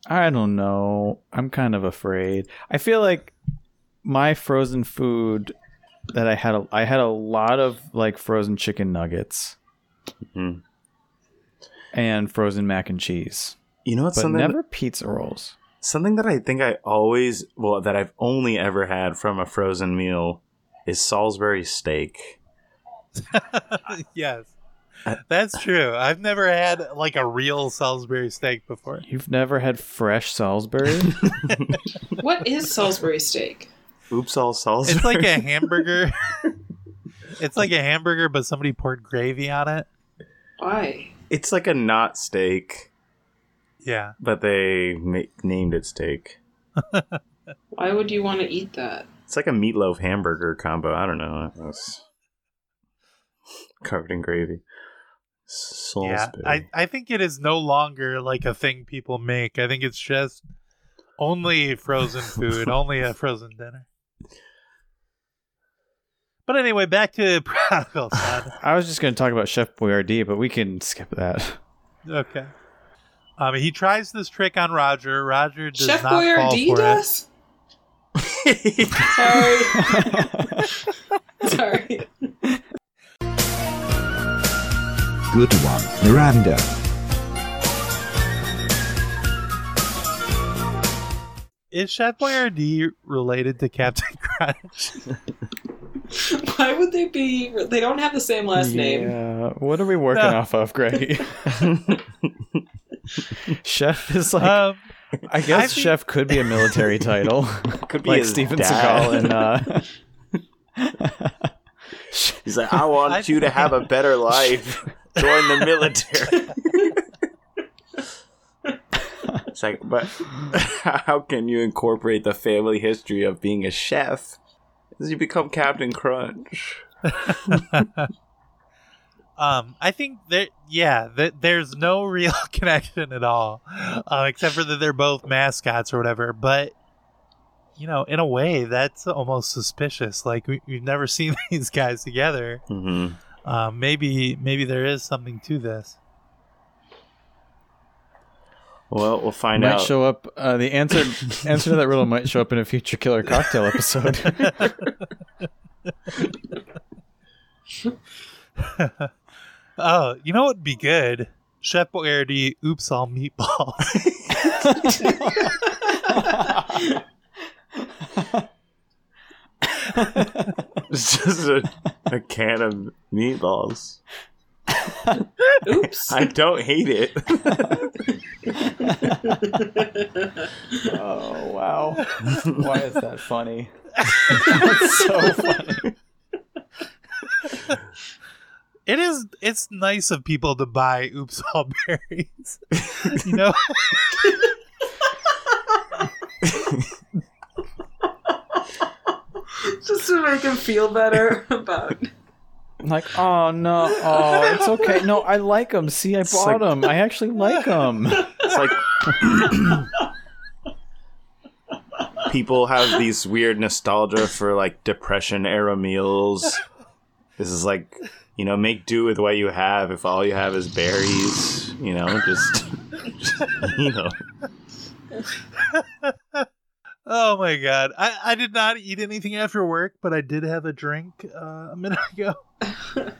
I don't know. I'm kind of afraid. I feel like my frozen food that I had a, I had a lot of like frozen chicken nuggets Mhm. and frozen mac and cheese, You know what's but something? never pizza rolls. Something that I think I always, well, that I've only ever had from a frozen meal is Salisbury steak. yes. That's true. I've never had like a real Salisbury steak before. You've never had fresh Salisbury? What is Salisbury steak? Oops, all Salisbury. It's like a hamburger. it's like a hamburger, but somebody poured gravy on it. Why? It's like a not steak, Yeah. but they ma- named it steak. Why would you want to eat that? It's like a meatloaf hamburger combo. I don't know. It's covered in gravy. Yeah. Salisbury. I, I think it is no longer like a thing people make. I think it's just only frozen food, only a frozen dinner. But anyway, back to Prodigal Son. I was just going to talk about Chef Boyardee, but we can skip that. Okay. Um, he tries this trick on Roger. Roger does Chef not fall Boyardee for does. Sorry. Sorry. Good one. Miranda. Is Chef Boyardee related to Captain Crunch? Why would they be? They don't have the same last name. Yeah. What are we working No. off of, Greg? Chef is like, um, I guess I think- Chef could be a military title. Could be like his Steven dad. Seagal and uh, He's like, I want I- you to have a better life. Join the military. it's like, but how can you incorporate the family history of being a chef as you become Captain Crunch? Um, I think that yeah, that there's no real connection at all, uh, except for that they're both mascots or whatever. But you know, in a way, that's almost suspicious. Like we, we've never seen these guys together. Mm-hmm. Um, maybe maybe there is something to this. Well, we'll find might out. show up. Uh, the answer answer to that riddle might show up in a future Killer Cocktail episode. Oh, you know what would be good? Chef Boyardee, oops, all meatballs. It's just a, a can of meatballs. Oops. I don't hate it. Oh wow! Why is that funny? That's so funny. It is. It's nice of people to buy oops all berries. you know. Just to make him feel better about. Like, oh no, oh, it's okay. No, I like them. See, I bought like- them. I actually like them. It's like people have these weird nostalgia for like depression era meals. This is like, you know, make do with what you have if all you have is berries, you know, just, just you know. Oh my god! I, I did not eat anything after work, but I did have a drink uh, a minute ago,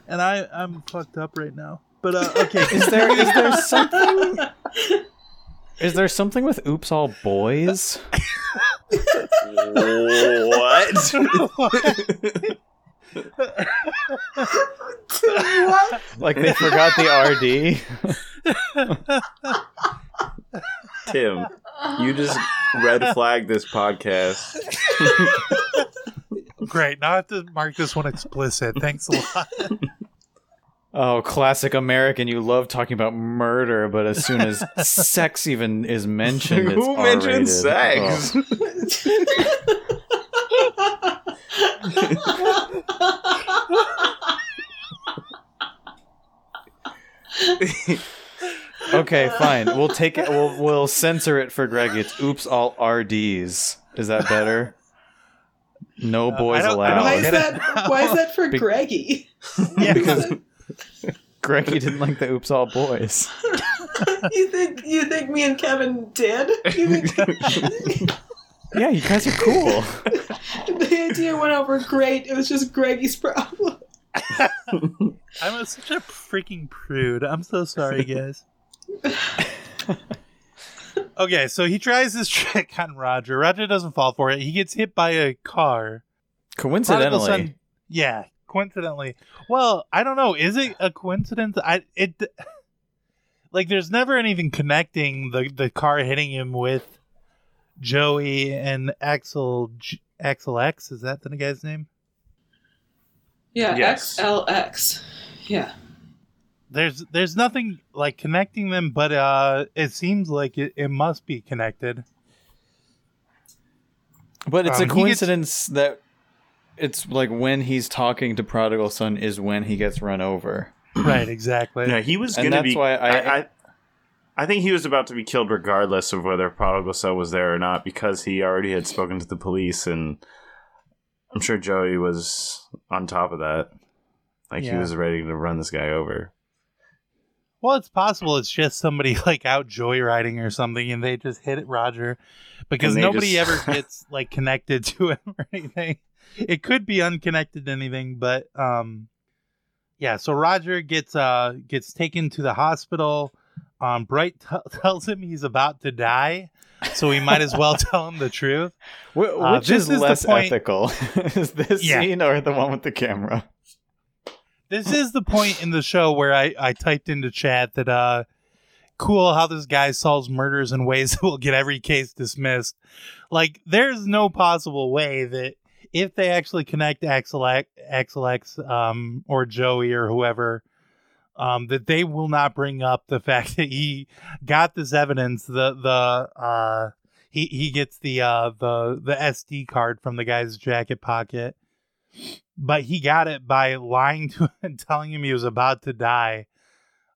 and I I'm fucked up right now. But uh, okay, Is there is there something? Is there something with Oops All Boys? What? Like they forgot the RD? Tim, you just red flagged this podcast. great. Now I have to mark this one explicit. Thanks a lot. Oh, classic American. You love talking about murder, but as soon as sex even is mentioned, it's Who mentioned R-rated. sex? Oh. Okay, fine. We'll take it. We'll we'll censor it for Greg. It's oops all RDs. Is that better? No uh, boys don't- allowed. Why is that? Why is that for Be- Greggy? Yeah, because Greggy didn't like the oops all boys. you think you think me and Kevin did? You think Yeah, you guys are cool. the idea went over great? It was just Greggy's problem. I'm a, such a freaking prude. I'm so sorry, guys. okay, so he tries this trick on Roger. Roger doesn't fall for it. He gets hit by a car. Coincidentally, son- yeah, coincidentally. Well, I don't know. Is it a coincidence? I it like there's never anything connecting the the car hitting him with Joey and Axel J- Axel X. Is that the guy's name? Yeah, Yes. XLX. Yeah. There's there's nothing like connecting them, but uh, it seems like it, it must be connected. but it's Um, a he gets- coincidence that it's like when he's talking to Prodigal Son is when he gets run over. right, exactly. Yeah, he was And going to that's be. why I- I, I, I think he was about to be killed regardless of whether Prodigal Son was there or not because he already had spoken to the police, and I'm sure Joey was on top of that. Like he was ready to run this guy over. Well, it's possible it's just somebody like out joyriding or something, and they just hit Roger because nobody just- ever gets like connected to him or anything. It could be unconnected to anything, but um, yeah. So Roger gets uh gets taken to the hospital. Um, Bright t- tells him he's about to die, so we might as well tell him the truth. Wh- Which Uh, is, is the less ethical? is this Yeah. scene or the one with the camera? This is the point in the show where I, I typed into chat that uh cool how this guy solves murders in ways that will get every case dismissed. Like there's no possible way that if they actually connect Axel Axel X um or Joey or whoever um that they will not bring up the fact that he got this evidence the the uh he he gets the uh the the SD card from the guy's jacket pocket but he got it by lying to him and telling him he was about to die.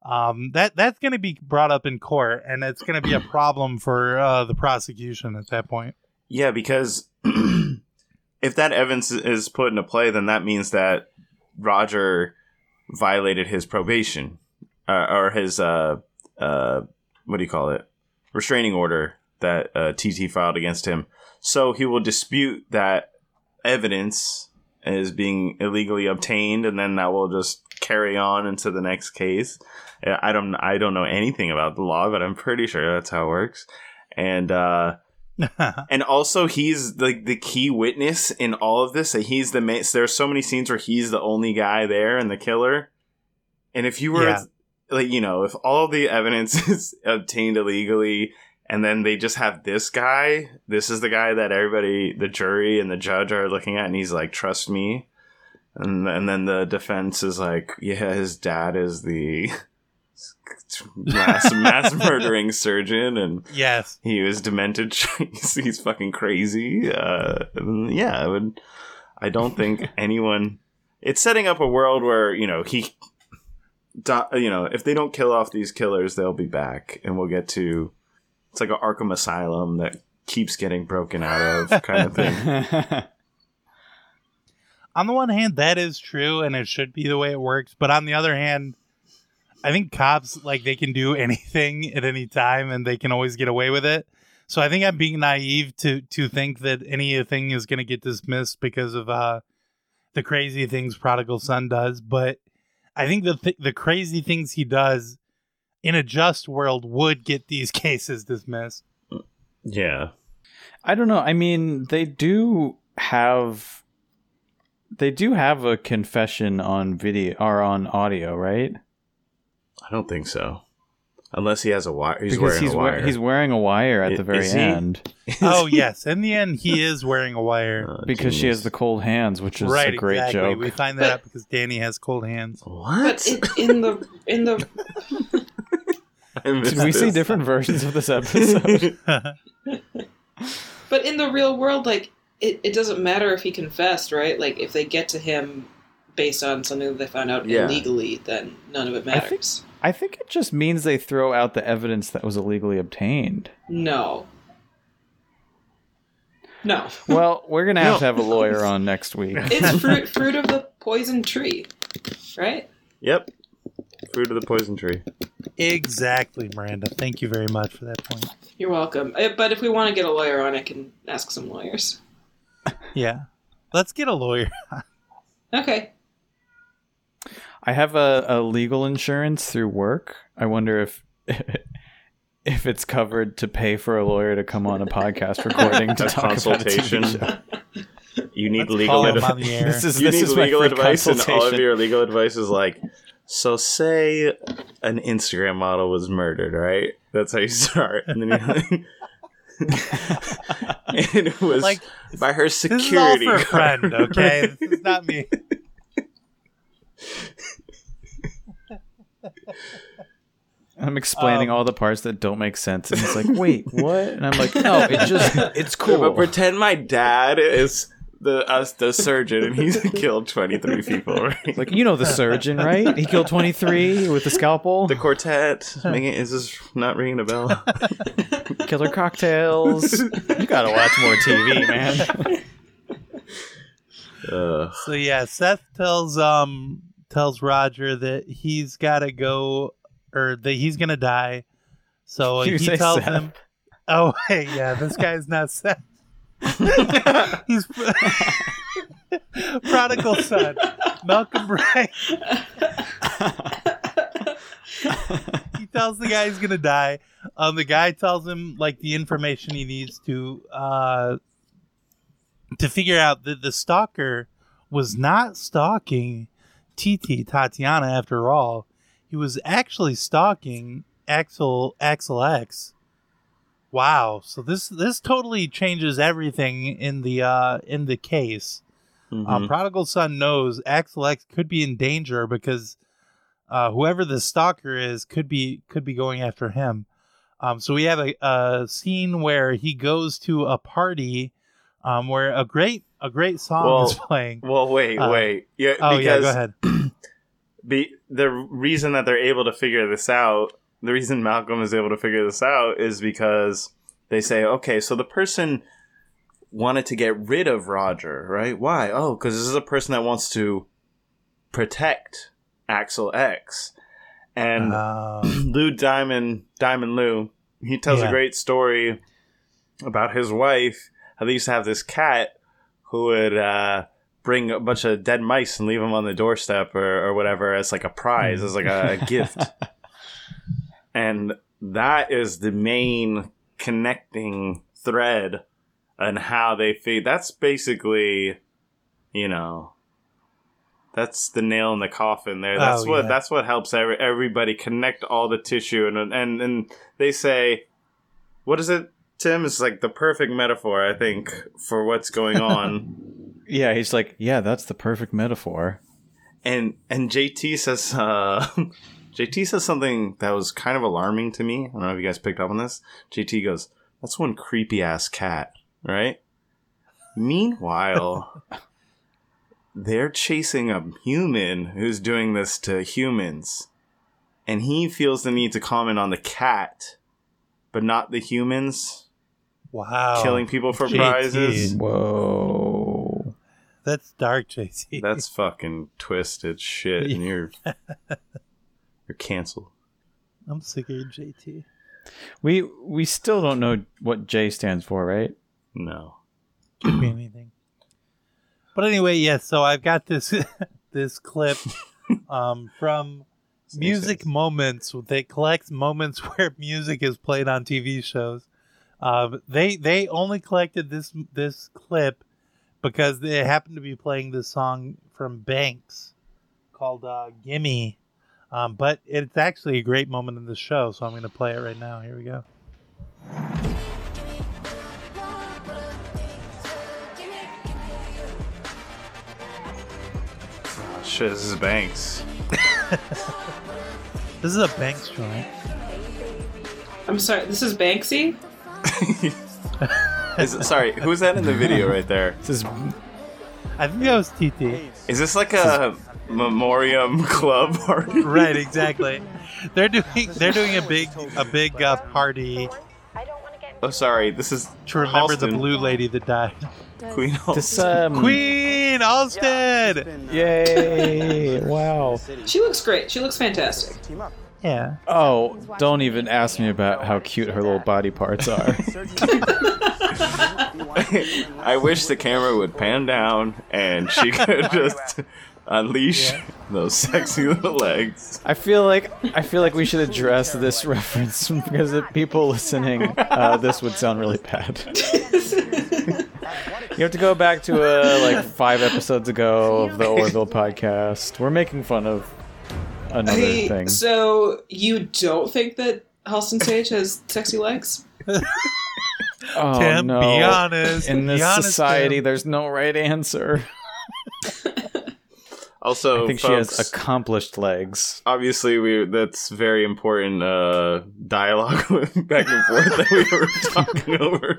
Um, that that's going to be brought up in court, and it's going to be a problem for uh, the prosecution at that point. Yeah, because if that evidence is put into play, then that means that Roger violated his probation uh, or his uh uh what do you call it restraining order that uh, TT filed against him. So he will dispute that evidence is being illegally obtained, and then that will just carry on into the next case. Uh, I don't I don't know anything about the law, but I'm pretty sure that's how it works. And uh, and also he's like the key witness in all of this. And he's the main. There's so many scenes where he's the only guy there and the killer. And if you were Yeah. like, you know, if all the evidence is obtained illegally, and then they just have this guy, this is the guy that everybody, the jury and the judge are looking at, and he's like, "Trust me." And, and then the defense is like, yeah, his dad is the mass, mass murdering surgeon, and Yes. he was demented. he's, he's fucking crazy. Uh, yeah, I would. I don't think anyone. It's setting up a world where you know he, you know, if they don't kill off these killers, they'll be back, and we'll get to. It's like an Arkham Asylum that keeps getting broken out of, kind of thing. on the one hand, that is true, and it should be the way it works. But on the other hand, I think cops like they can do anything at any time, and they can always get away with it. So I think I'm being naive to to think that anything is going to get dismissed because of uh, the crazy things Prodigal Son does. But I think the th- the crazy things he does in a just world would get these cases dismissed. Yeah. I don't know. I mean, they do have they do have a confession on video or on audio, right? I don't think so. Unless he has a wire. He's because wearing he's a wear- wire. he's wearing a wire at I- the very is he? end oh yes, in the end, he is wearing a wire. Oh, because she has the cold hands, which is right, a great exactly. joke. We find that out because Danny has cold hands. What? But it, in the in the Did we see different versions of this episode? but in the real world, like it, it doesn't matter if he confessed, right? Like if they get to him based on something that they found out Yeah. illegally, then none of it I think, matters. I think it just means they throw out the evidence that was illegally obtained. No. No. Well, we're gonna have No. to have a lawyer on next week. It's fruit fruit of the poison tree. Right? Yep. Fruit of the poison tree. Exactly, Miranda. Thank you very much for that point. You're welcome. Uh, But if we want to get a lawyer on, I can ask some lawyers. Yeah. Let's get a lawyer. Okay. I have a, a legal insurance through work. I wonder if if it's covered to pay for a lawyer to come on a podcast recording to A talk consultation. about a TV show. You need Let's legal advice. on the air. This is- you this need is my legal advice, and all of your legal advice is like, so say an Instagram model was murdered, right? That's how you start, and then you're like, and it was Like, by her security. This is all security for a friend, okay? right? This is not me. I'm explaining Um, all the parts that don't make sense, and he's like, "Wait, what?" And I'm like, "No, it just it's Yeah, cool." But pretend my dad is the us the surgeon, and he's killed twenty three people, right? like you know the surgeon, right? He killed 23 with the scalpel. the quartet. Making, is this not ringing a bell? Killer cocktails. You gotta watch more TV, man. Uh, So yeah, Seth tells um tells Roger that he's got to go or that he's gonna die. So You he tells Seth? him, "Oh hey, yeah, this guy's not Seth. he's prodigal son, Malcolm Bright." he tells the guy he's gonna die. Um, the guy tells him like the information he needs to uh to figure out that the stalker was not stalking TT Tatiana after all. He was actually stalking Axel Axel X. Wow. So this this totally changes everything in the uh in the case. Um, mhm. Prodigal Son knows Axel X could be in danger because uh, whoever the stalker is could be could be going after him. Um, so we have a, a scene where he goes to a party um, where a great a great song is playing. Well, wait, Uh, wait. Yeah, oh because yeah, go ahead. Be, the reason that they're able to figure this out, the reason Malcolm is able to figure this out is because they say, okay, so the person wanted to get rid of Roger, right? Why? Oh, because this is a person that wants to protect Axel X. And Um, Lou Diamond, Diamond Lou, he tells Yeah. a great story about his wife. How they used to have this cat who would uh, bring a bunch of dead mice and leave them on the doorstep or, or whatever as like a prize, as like a, a gift. And that is the main connecting thread and how they feed. That's basically, you know, that's the nail in the coffin there. That's Oh, what yeah. that's what helps every, everybody connect all the tissue and and and they say, what is it? Tim It's like the perfect metaphor, I think, for what's going on. Yeah, he's like, yeah, that's the perfect metaphor. and and JT says uh JT says something that was kind of alarming to me. I don't know if you guys picked up on this. JT goes, "That's one creepy ass cat," right? Meanwhile, they're chasing a human who's doing this to humans, and he feels the need to comment on the cat, but not the humans Wow. killing people for JT. prizes. Whoa. That's dark, JT. That's fucking twisted shit, and you're you're canceled. I'm sick of JT. We we still don't know what J stands for, right? No. Could be anything. But anyway, yes. so I've got this this clip um, from Music Moments. They collect moments where music is played on TV shows. Uh, they they only collected this this clip because they happened to be playing this song from Banks called uh, "Gimme." Um, but it's actually a great moment in the show, so I'm going to play it right now. Here we go. Shit, this is Banks. This is a Banks joint. I'm sorry, this is Banksy? Is it, sorry, who's that in the video right there? This is I think that was TT. Is this like a memoriam club party? right, exactly. They're doing they're doing a big a big uh, party Oh, sorry, this is to remember the blue lady that died. Queen. this um Queen Halston. Yay! Wow. She looks great. She looks fantastic. Yeah. Oh, don't even ask me about how cute her little body parts are. I wish the camera would pan down and she could just unleash those sexy little legs. I feel like I feel like we should address this reference because if people listening, uh, this would sound really bad. you have to go back to uh, like five episodes ago of the Orville podcast. We're making fun of another Hey, thing. so you don't think that Halston Sage has sexy legs? Oh, Tim, no. be honest. In this honest, society, Tim. there's no right answer. Also, I think folks, she has accomplished legs. obviously we that's very important uh dialogue back and forth that we were talking over.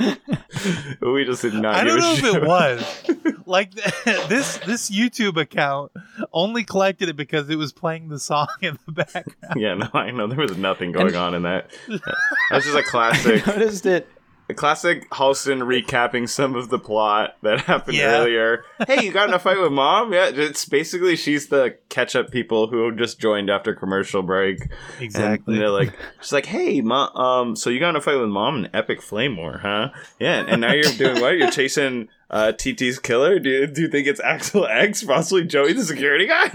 we just did not I don't a know if it was like this. This YouTube account only collected it because it was playing the song in the background. Yeah, no, I know there was nothing going on in that. That's just a classic I noticed it. A classic Halston recapping some of the plot that happened Yeah. earlier. Hey, you got in a fight with mom? Yeah, it's basically she's the catch up people who just joined after commercial break. Exactly. And they're like, she's like, hey, mom, um, so you got in a fight with mom in Epic Flame War, huh? Yeah, and now you're doing what? You're chasing uh, TT's killer? Do you, do you think it's Axel X, possibly Joey the security guy?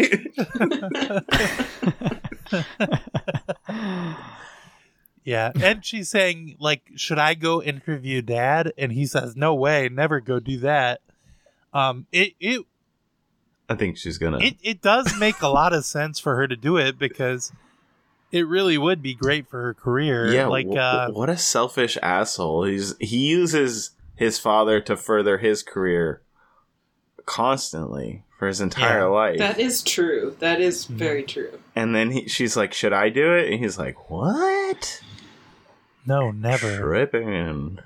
Yeah, and she's saying like, should I go interview dad? And he says, no way, never go do that. Um, it it I think she's gonna. it it does make a lot of sense for her to do it because it really would be great for her career. Yeah, like wh- uh, what a selfish asshole. He's he uses his father to further his career constantly for his entire Yeah. life. That is true. That is Mm-hmm. very true. and then he, she's like, "Should I do it?" And he's like, "What?" No, never. Tripping.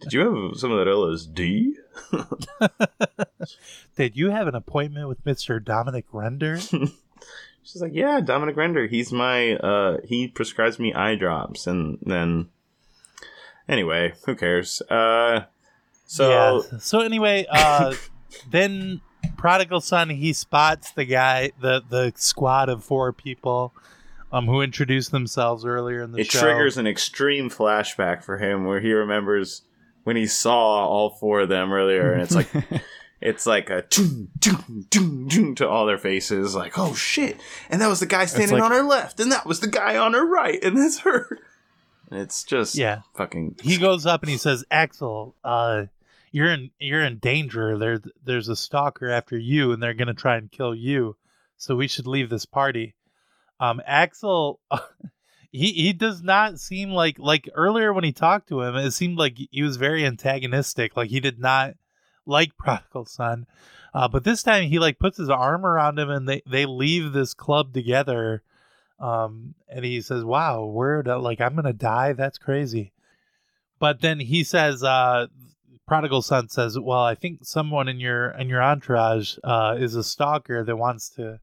Did you have some of that LSD? Did you have an appointment with Mister Dominic Render? She's like, "Yeah, Dominic Render. He's my uh he prescribes me eye drops." And then anyway, who cares? Uh so yeah. So anyway, uh, then prodigal son he spots the guy, the the squad of four people, um, who introduced themselves earlier in the it show. It triggers an extreme flashback for him where he remembers when he saw all four of them earlier, and it's like it's like a doom, doom, doom, doom to all their faces, like oh shit, and that was the guy standing like- on her left, and that was the guy on her right, and that's her. It's just Yeah. fucking he goes up and he says, "Axel, uh, you're in you're in danger. There's there's a stalker after you, and they're gonna try and kill you. So we should leave this party." Um, Axel, he he does not seem like like earlier when he talked to him, it seemed like he was very antagonistic. Like he did not like Prodigal Son. Uh, but this time he like puts his arm around him and they they leave this club together. Um, and he says, "Wow, we're like I'm gonna die. That's crazy." But then he says, uh, "Prodigal son says, well, I think someone in your in your entourage uh, is a stalker that wants to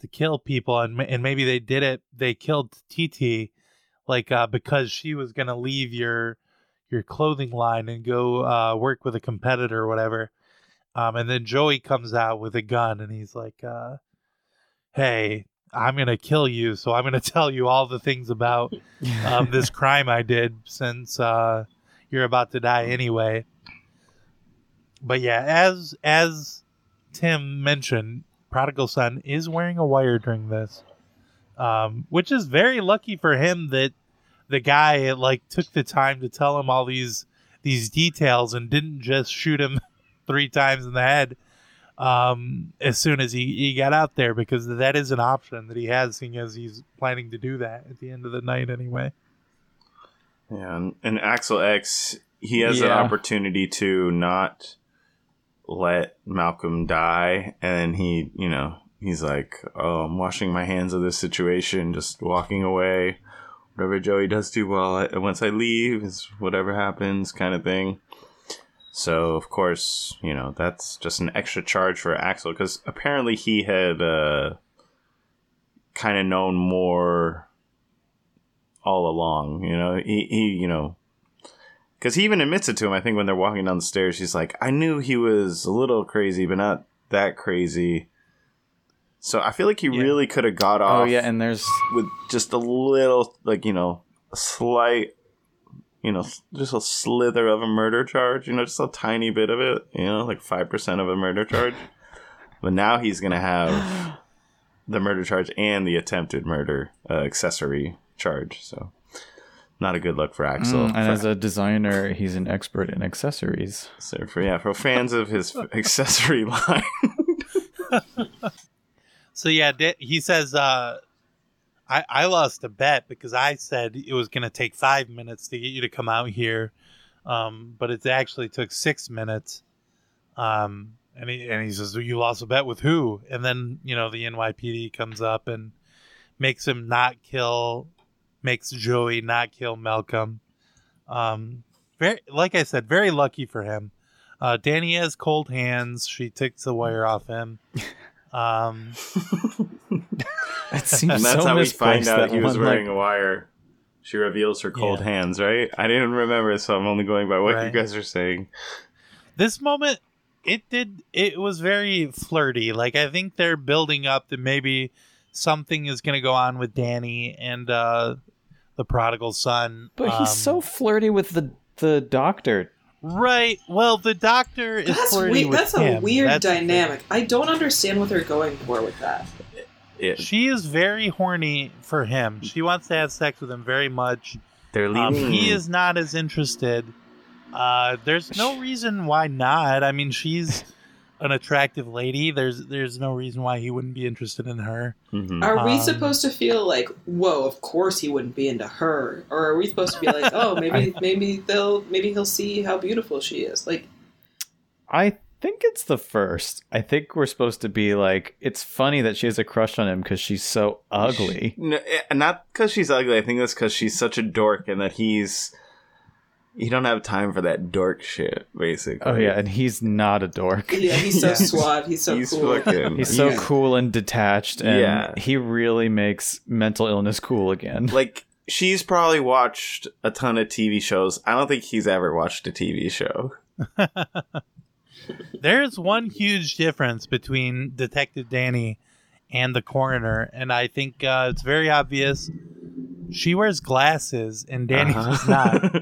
to kill people, and and maybe they did it. They killed TT, like uh, because she was gonna leave your your clothing line and go uh, work with a competitor or whatever." Um, and then Joey comes out with a gun, and he's like, uh, "Hey." I'm gonna kill you, so I'm gonna tell you all the things about um, this crime I did since uh, you're about to die anyway. But yeah, as as Tim mentioned, Prodigal Son is wearing a wire during this, um, which is very lucky for him that the guy like took the time to tell him all these these details and didn't just shoot him three times in the head um, as soon as he, he got out there because that is an option that he has, seeing as he's planning to do that at the end of the night anyway. Yeah, and, and Axel X, he has an opportunity to not let Malcolm die, and he, you know, he's like, "Oh, I'm washing my hands of this situation, just walking away. Whatever Joey does to while I, once I leave is whatever happens, kind of thing." So of course, you know, that's just an extra charge for Axel because apparently he had uh, kind of known more all along. You know, he, he you know, because he even admits it to him. I think when they're walking down the stairs, he's like, "I knew he was a little crazy, but not that crazy." So I feel like he really could have got off. Oh yeah, and there's with just a little, like you know, a slight, you know, just a slither of a murder charge. You know, just a tiny bit of it. You know, like five percent of a murder charge. but now he's gonna have the murder charge and the attempted murder uh, accessory charge. So not a good look for Axel. Mm, and For- as a designer, he's an expert in accessories. so for yeah, for fans of his accessory line. So yeah, he says, uh, I, I lost a bet because I said it was going to take five minutes to get you to come out here. Um, but it actually took six minutes. Um, and he, and he says, you lost a bet with who? And then, you know, the NYPD comes up and makes him not kill, makes Joey not kill Malcolm. Um, very, like I said, very lucky for him. Uh, Dani has cold hands. She takes the wire off him. Um, It seems and that's so how we find misplaced, out that he was one, wearing like- a wire. She reveals her cold Yeah. hands, right? I didn't remember, so I'm only going by what you guys are saying. this moment it did it was very flirty like i think they're building up that maybe something is going to go on with dani and uh the prodigal son But Um, he's so flirty with the the doctor. right well the doctor is That's flirty weird. with That's a weird That's dynamic. I don't understand what they're going for with that. It, she is very horny for him she wants to have sex with him very much they're um, leaving. he is not as interested uh there's no reason why not i mean she's an attractive lady there's there's no reason why he wouldn't be interested in her Mhm. Are we Um, supposed to feel like, whoa, of course he wouldn't be into her, or are we supposed to be like, oh, maybe maybe they'll maybe he'll see how beautiful she is? Like, I think it's the first. I think we're supposed to be like, it's funny that she has a crush on him because she's so ugly. No, eh, not because she's ugly. I think that's because she's such a dork, and that he's he don't have time for that dork shit. Basically. Oh yeah, and he's not a dork. yeah, he's so Yeah. suave, he's so he's cool. fucking. He's so he's- cool and detached, and Yeah. he really makes mental illness cool again. Like she's probably watched a ton of TV shows. I don't think he's ever watched a TV show. There's one huge difference between Detective Dani and the coroner, and I think uh, it's very obvious. She wears glasses, and Dani Uh-huh. does not.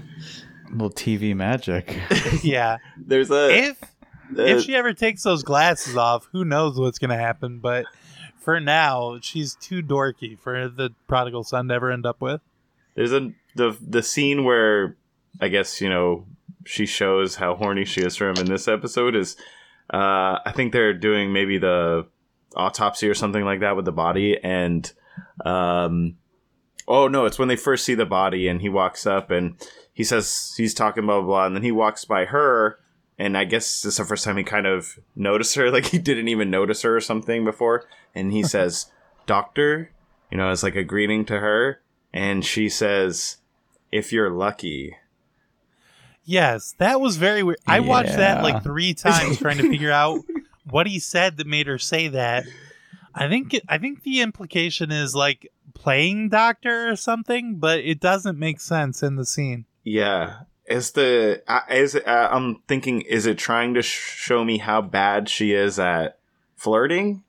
little TV magic. yeah. There's a If if she ever takes those glasses off, who knows what's gonna happen? But for now, she's too dorky for the prodigal son to ever end up with. There's a the the scene where I guess you know she shows how horny she is for him in this episode is uh I think they're doing maybe the autopsy or something like that with the body and um oh no it's when they first see the body and he walks up and he says he's talking blah blah blah and then he walks by her and I guess this is the first time he kind of noticed her like he didn't even notice her or something before and he says doctor you know as like a greeting to her and she says if you're lucky Yes, that was very weird. I watched that like three times trying to figure out what he said that made her say that. I think I think the implication is like playing doctor or something, but it doesn't make sense in the scene. Yeah. Is the is uh, I'm thinking is it trying to sh- show me how bad she is at flirting?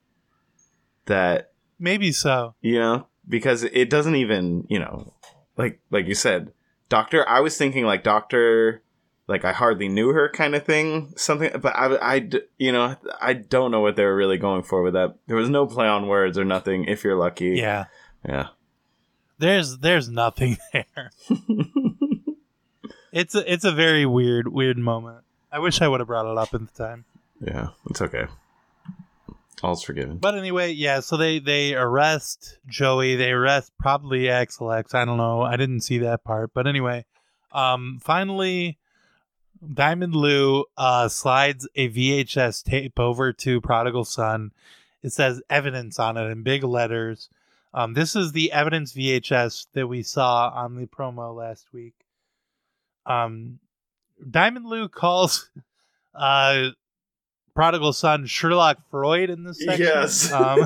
That Maybe so. you know because it doesn't even you know like like you said doctor I was thinking like doctor like I hardly knew her kind of thing something but I, I, you know I don't know what they were really going for with that there was no play on words or nothing if you're lucky Yeah. yeah There's there's nothing there. it's a it's a very weird weird moment. I wish I would have brought it up at the time. yeah it's okay all's forgiven But anyway, yeah, so they they arrest Joey, they arrest probably Axel X. I don't know. I didn't see that part. But anyway, um finally Diamond Lou uh slides a VHS tape over to Prodigal Son. It says evidence on it in big letters. Um this is the evidence VHS that we saw on the promo last week. Um Diamond Lou calls uh prodigal son Sherlock Freud in this section. Yes. Um,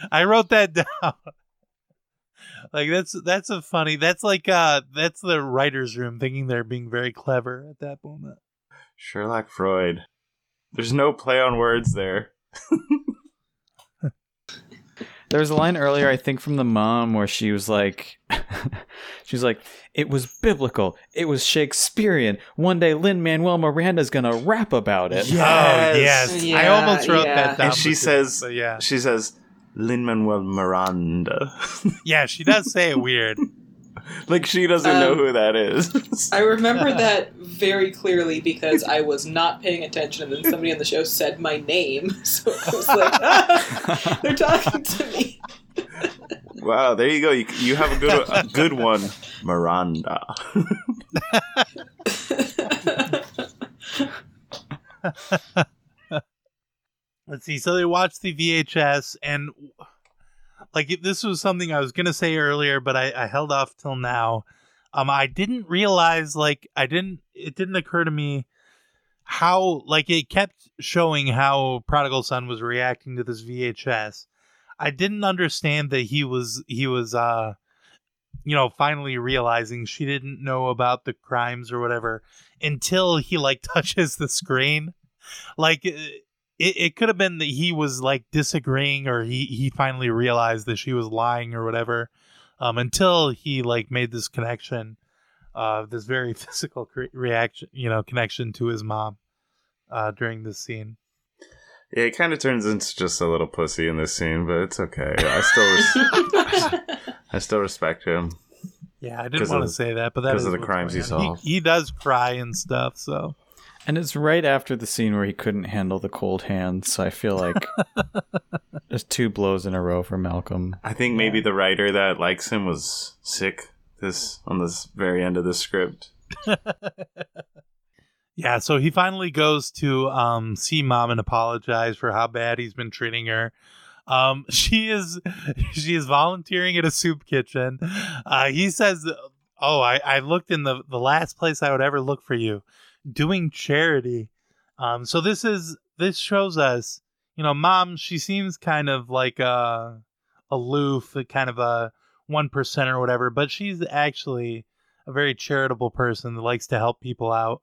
I wrote that down. Like that's that's a funny. That's like uh that's the writers' room thinking they're being very clever at that moment. Sherlock Freud. There's no play on words there. There was a line earlier, I think, from the mom where she was like, she was like, it was biblical, it was Shakespearean. One day, Lin Manuel Miranda's gonna rap about it. Oh yes, I almost wrote yeah. that down. and she says, yeah, she says, Lin Manuel Miranda. yeah, she does say it weird. like she doesn't know Um, who that is. I remember that very clearly because I was not paying attention, and then somebody on the show said my name, so I was like, ah, "They're talking to me." wow, there you go. You, you have a good a good one, Miranda. Let's see. So they watched the VHS, and like this was something I was gonna say earlier, but I, I held off till now. Um, I didn't realize, like, I didn't. It didn't occur to me how, like, it kept showing how Prodigal Son was reacting to this VHS. I didn't understand that he was he was uh, you know, finally realizing she didn't know about the crimes or whatever until he like touches the screen. Like it, it could have been that he was like disagreeing or he he finally realized that she was lying or whatever. Um, until he like made this connection, uh, this very physical cre- reaction, you know, connection to his mom, uh, during this scene. Yeah, it kind of turns into just a little pussy in this scene, but it's okay. I still, res- I still respect him. Yeah, I didn't 'Cause want to say that, but that 'cause is of the crimes he going solved. He, he does cry and stuff, so And it's right after the scene where he couldn't handle the cold hands, so I feel like there's two blows in a row for Malcolm. I think maybe the writer that likes him was sick this on this very end of the script. Yeah, so he finally goes to um, see mom and apologize for how bad he's been treating her. Um, she is she is volunteering at a soup kitchen. Uh, he says, "Oh, I, I looked in the the last place I would ever look for you, doing charity." Um, so this is this shows us, you know, mom. She seems kind of like uh, aloof, kind of a one percent or whatever, but she's actually a very charitable person that likes to help people out.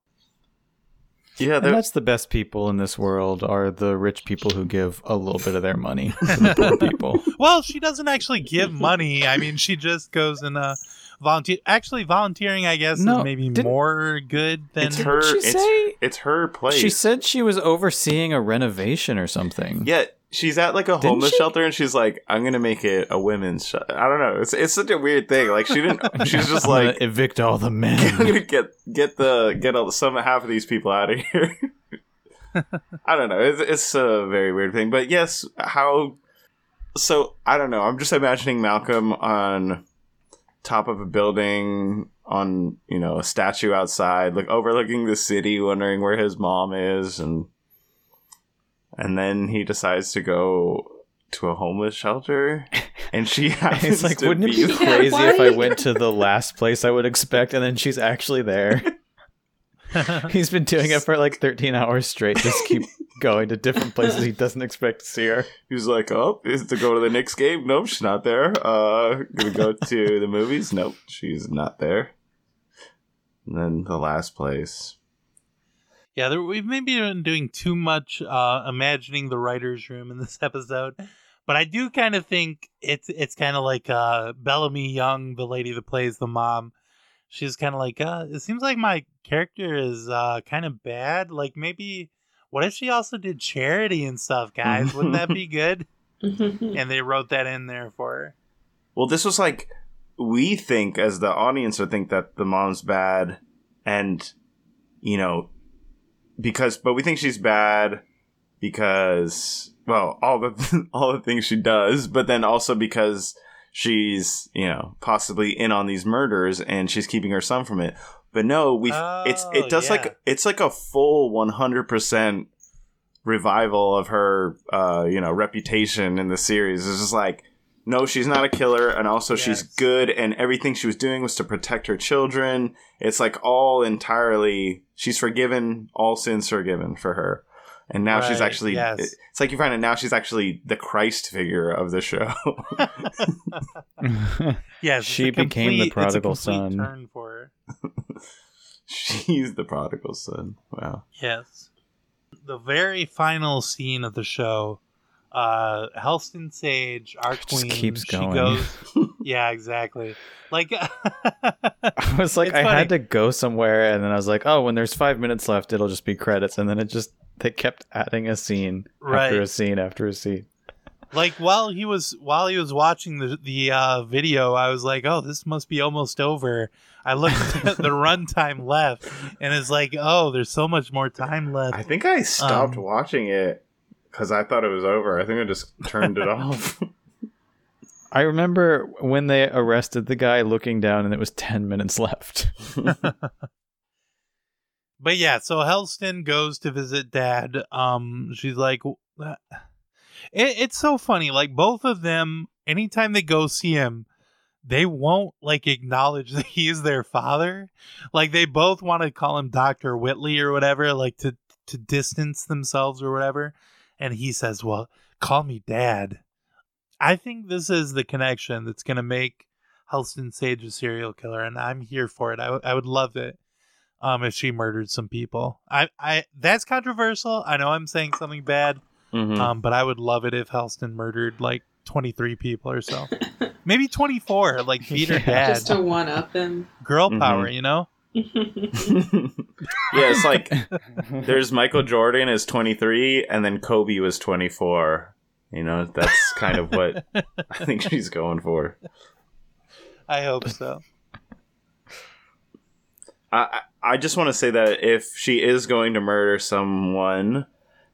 Yeah, And that's the best people in this world are the rich people who give a little bit of their money to the poor people. Well, she doesn't actually give money. I mean, she just goes and uh, volunteer. Actually, volunteering, I guess, No, is maybe didn't- more good than It's her. she It's, say- it's her place. She said she was overseeing a renovation or something. Yeah, she's at like a Didn't homeless she? shelter, and she's like, "I'm gonna make it a women's." Sh-. I don't know. It's it's such a weird thing. Like she didn't. She's just I'm like, evict all the "I'm men. gonna get get the get all, some half of these people out of here." I don't know. It's it's a very weird thing, but yes, how? So I don't know. I'm just imagining Malcolm on top of a building on you know a statue outside, like overlooking the city, wondering where his mom is, and and then he decides to go to a homeless shelter, and she happens it's like, to wouldn't it be be Yeah, crazy if I went to the last place I would expect and then she's actually there? He's been doing it for like 13 hours straight. Just keep going to different places he doesn't expect to see her. He was like, "Oh, is it to go to the Knicks game? Nope, she's not there. Uh, gonna go to the movies? Nope, she's not there." And then the last place. Yeah, there, we've maybe been doing too much uh, imagining the writers' room in this episode, but I do kind of think it's it's kind of like uh, Bellamy Young, the lady that plays the mom. She's kind of like, uh, it seems like my character is uh, kind of bad. Like maybe, what if she also did charity and stuff, guys? Wouldn't that be good? and they wrote that in there for her. Well, this was like we think as the audience would think that the mom's bad, and you know, because but we think she's bad because well all the all the things she does, but then also because she's you know possibly in on these murders and she's keeping her son from it. But no, we it's Oh, it does yeah. like it's like a full one hundred percent revival of her uh you know reputation in the series. It's just like no, she's not a killer, and also she's good, and everything she was doing was to protect her children. It's like all entirely, she's forgiven, all sins forgiven for her. And now she's actually, yes. it's like you find out now she's actually the Christ figure of the show. Yes, She a became the complete- it's a prodigal son. Turn for her. she's the prodigal son. Wow. Yes. The very final scene of the show, uh Halston Sage, our Just queen, keeps she going. goes Yeah, exactly. Like I was like, It's I funny. had to go somewhere, and then I was like, oh, when there's five minutes left, it'll just be credits, and then it just they kept adding a scene Right. after a scene after a scene. like while he was while he was watching the the uh video, I was like, "Oh, this must be almost over." I looked at the runtime left and it's like, "Oh, there's so much more time left." I think I stopped Um, watching it because I thought it was over. I think I just turned it off. I remember when they arrested the guy looking down, and it was ten minutes left. But yeah, so Halston goes to visit dad. Um, she's like, it, it's so funny. Like both of them, anytime they go see him, they won't like acknowledge that he's their father. Like they both want to call him Doctor Whitly or whatever, like to to distance themselves or whatever. And he says, "Well, call me dad." I think this is the connection that's gonna make Halston Sage a serial killer, and I'm here for it. I, w- I would love it um if she murdered some people. I I that's controversial. I know I'm saying something bad. Mhm. Um but I would love it if Halston murdered like 23 people or so. Maybe 24 like beat her dad. Just to one up him. Girl Mhm. power, you know? yeah, it's like there's Michael Jordan is 23 and then Kobe was 24. You know, that's kind of what I think she's going for. I hope so. I I just want to say that if she is going to murder someone,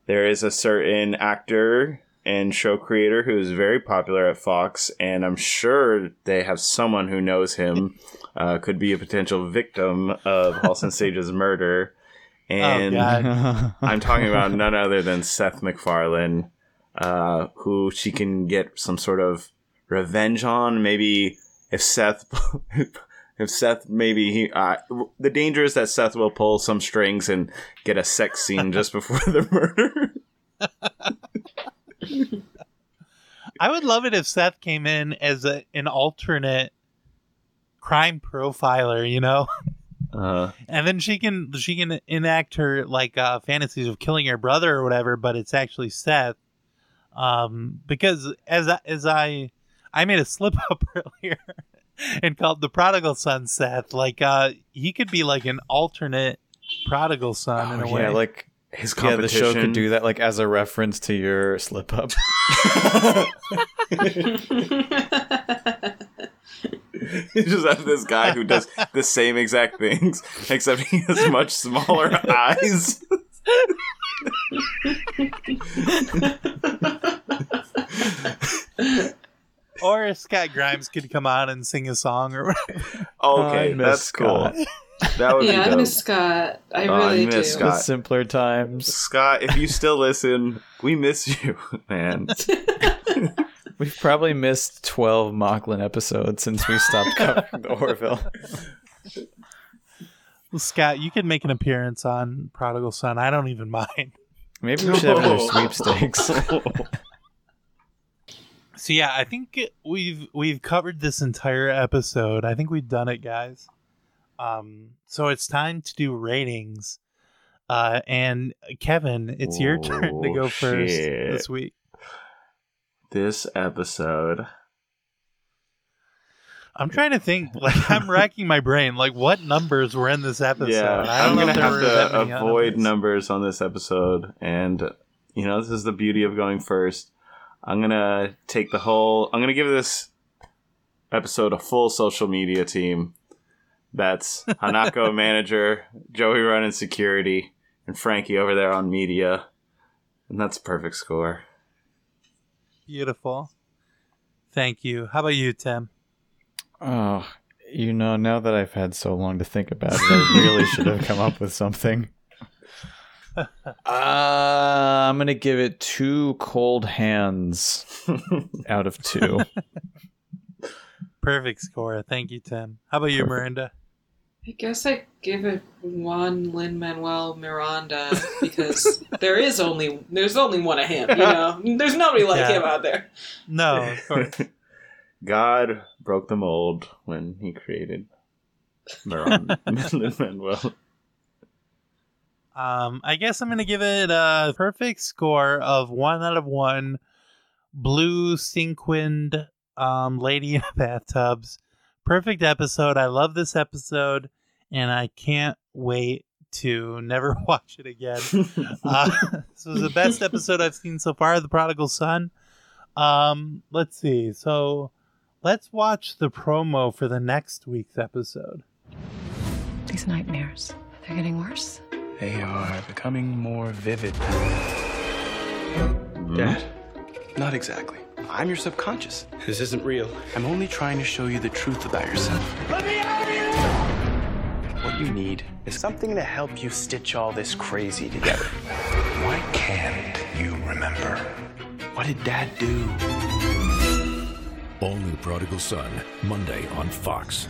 there is a certain actor and show creator who is very popular at Fox, and I'm sure they have someone who knows him. Uh, could be a potential victim of Halston Sage's murder, and oh. I'm talking about none other than Seth MacFarlane, uh, who she can get some sort of revenge on. Maybe if Seth, if Seth, maybe he. Uh, the danger is that Seth will pull some strings and get a sex scene just before the murder. I would love it if Seth came in as a, an alternate crime profiler, you know? Uh, and then she can she can enact her like uh fantasies of killing her brother or whatever but it's actually seth um because as I, as i i made a slip up earlier and called the prodigal son Seth. Like uh he could be like an alternate prodigal son in a way. Oh, yeah, like His yeah, the show could do that like as a reference to your slip up. You just have this guy who does the same exact things, except he has much smaller eyes. or Scott Grimes could come on and sing a song or whatever. Oh, oh, okay, I miss that's cool. That would yeah, be I miss Scott. I Oh, I really miss do. Scott. The simpler times. Scott, if you still listen, we miss you, man. We've probably missed twelve Moclan episodes since we stopped covering the Orville. Well, Scott, you could make an appearance on Prodigal Son. I don't even mind. Maybe we should have another sweepstakes. So yeah, I think we've we've covered this entire episode. I think we've done it, guys. Um, so it's time to do ratings. Uh, and Kevin, it's your turn to go Oh, first shit. this week. this episode. I'm trying to think. Like I'm racking my brain. Like what numbers were in this episode? Yeah, I I'm don't gonna know if there have to avoid numbers. numbers on this episode, and you know this is the beauty of going first. I'm gonna take the whole. I'm gonna give this episode a full social media team. That's Hanako manager, Joey running security, and Frankie over there on media, and that's a perfect score. Beautiful. Thank you. How about you, Tim? Oh, you know, now that I've had so long to think about it, I really should have come up with something. Uh, I'm gonna give it two cold hands out of two. Perfect score. Thank you, Tim. How about you, Miranda? I guess I give it one Lin Manuel Miranda because there is only there's only one of him. You know, there's nobody like Yeah. him out there. No, of course. God broke the mold when he created Maron Manuel. Um, I guess I'm gonna give it a perfect score of one out of one. Blue sequined um, lady in bathtubs. Perfect episode. I love this episode, and I can't wait to never watch it again. Uh, this was the best episode I've seen so far. The Prodigal Son. Um, let's see. So, let's watch the promo for the next week's episode. These nightmares, they're getting worse. They are becoming more vivid. Hmm? Dad, not exactly. I'm your subconscious. This isn't real. I'm only trying to show you the truth about yourself. Let me out of here! What you need is something to help you stitch all this crazy together. Why can't you remember? What did Dad do? All new Prodigal Son, Monday on Fox.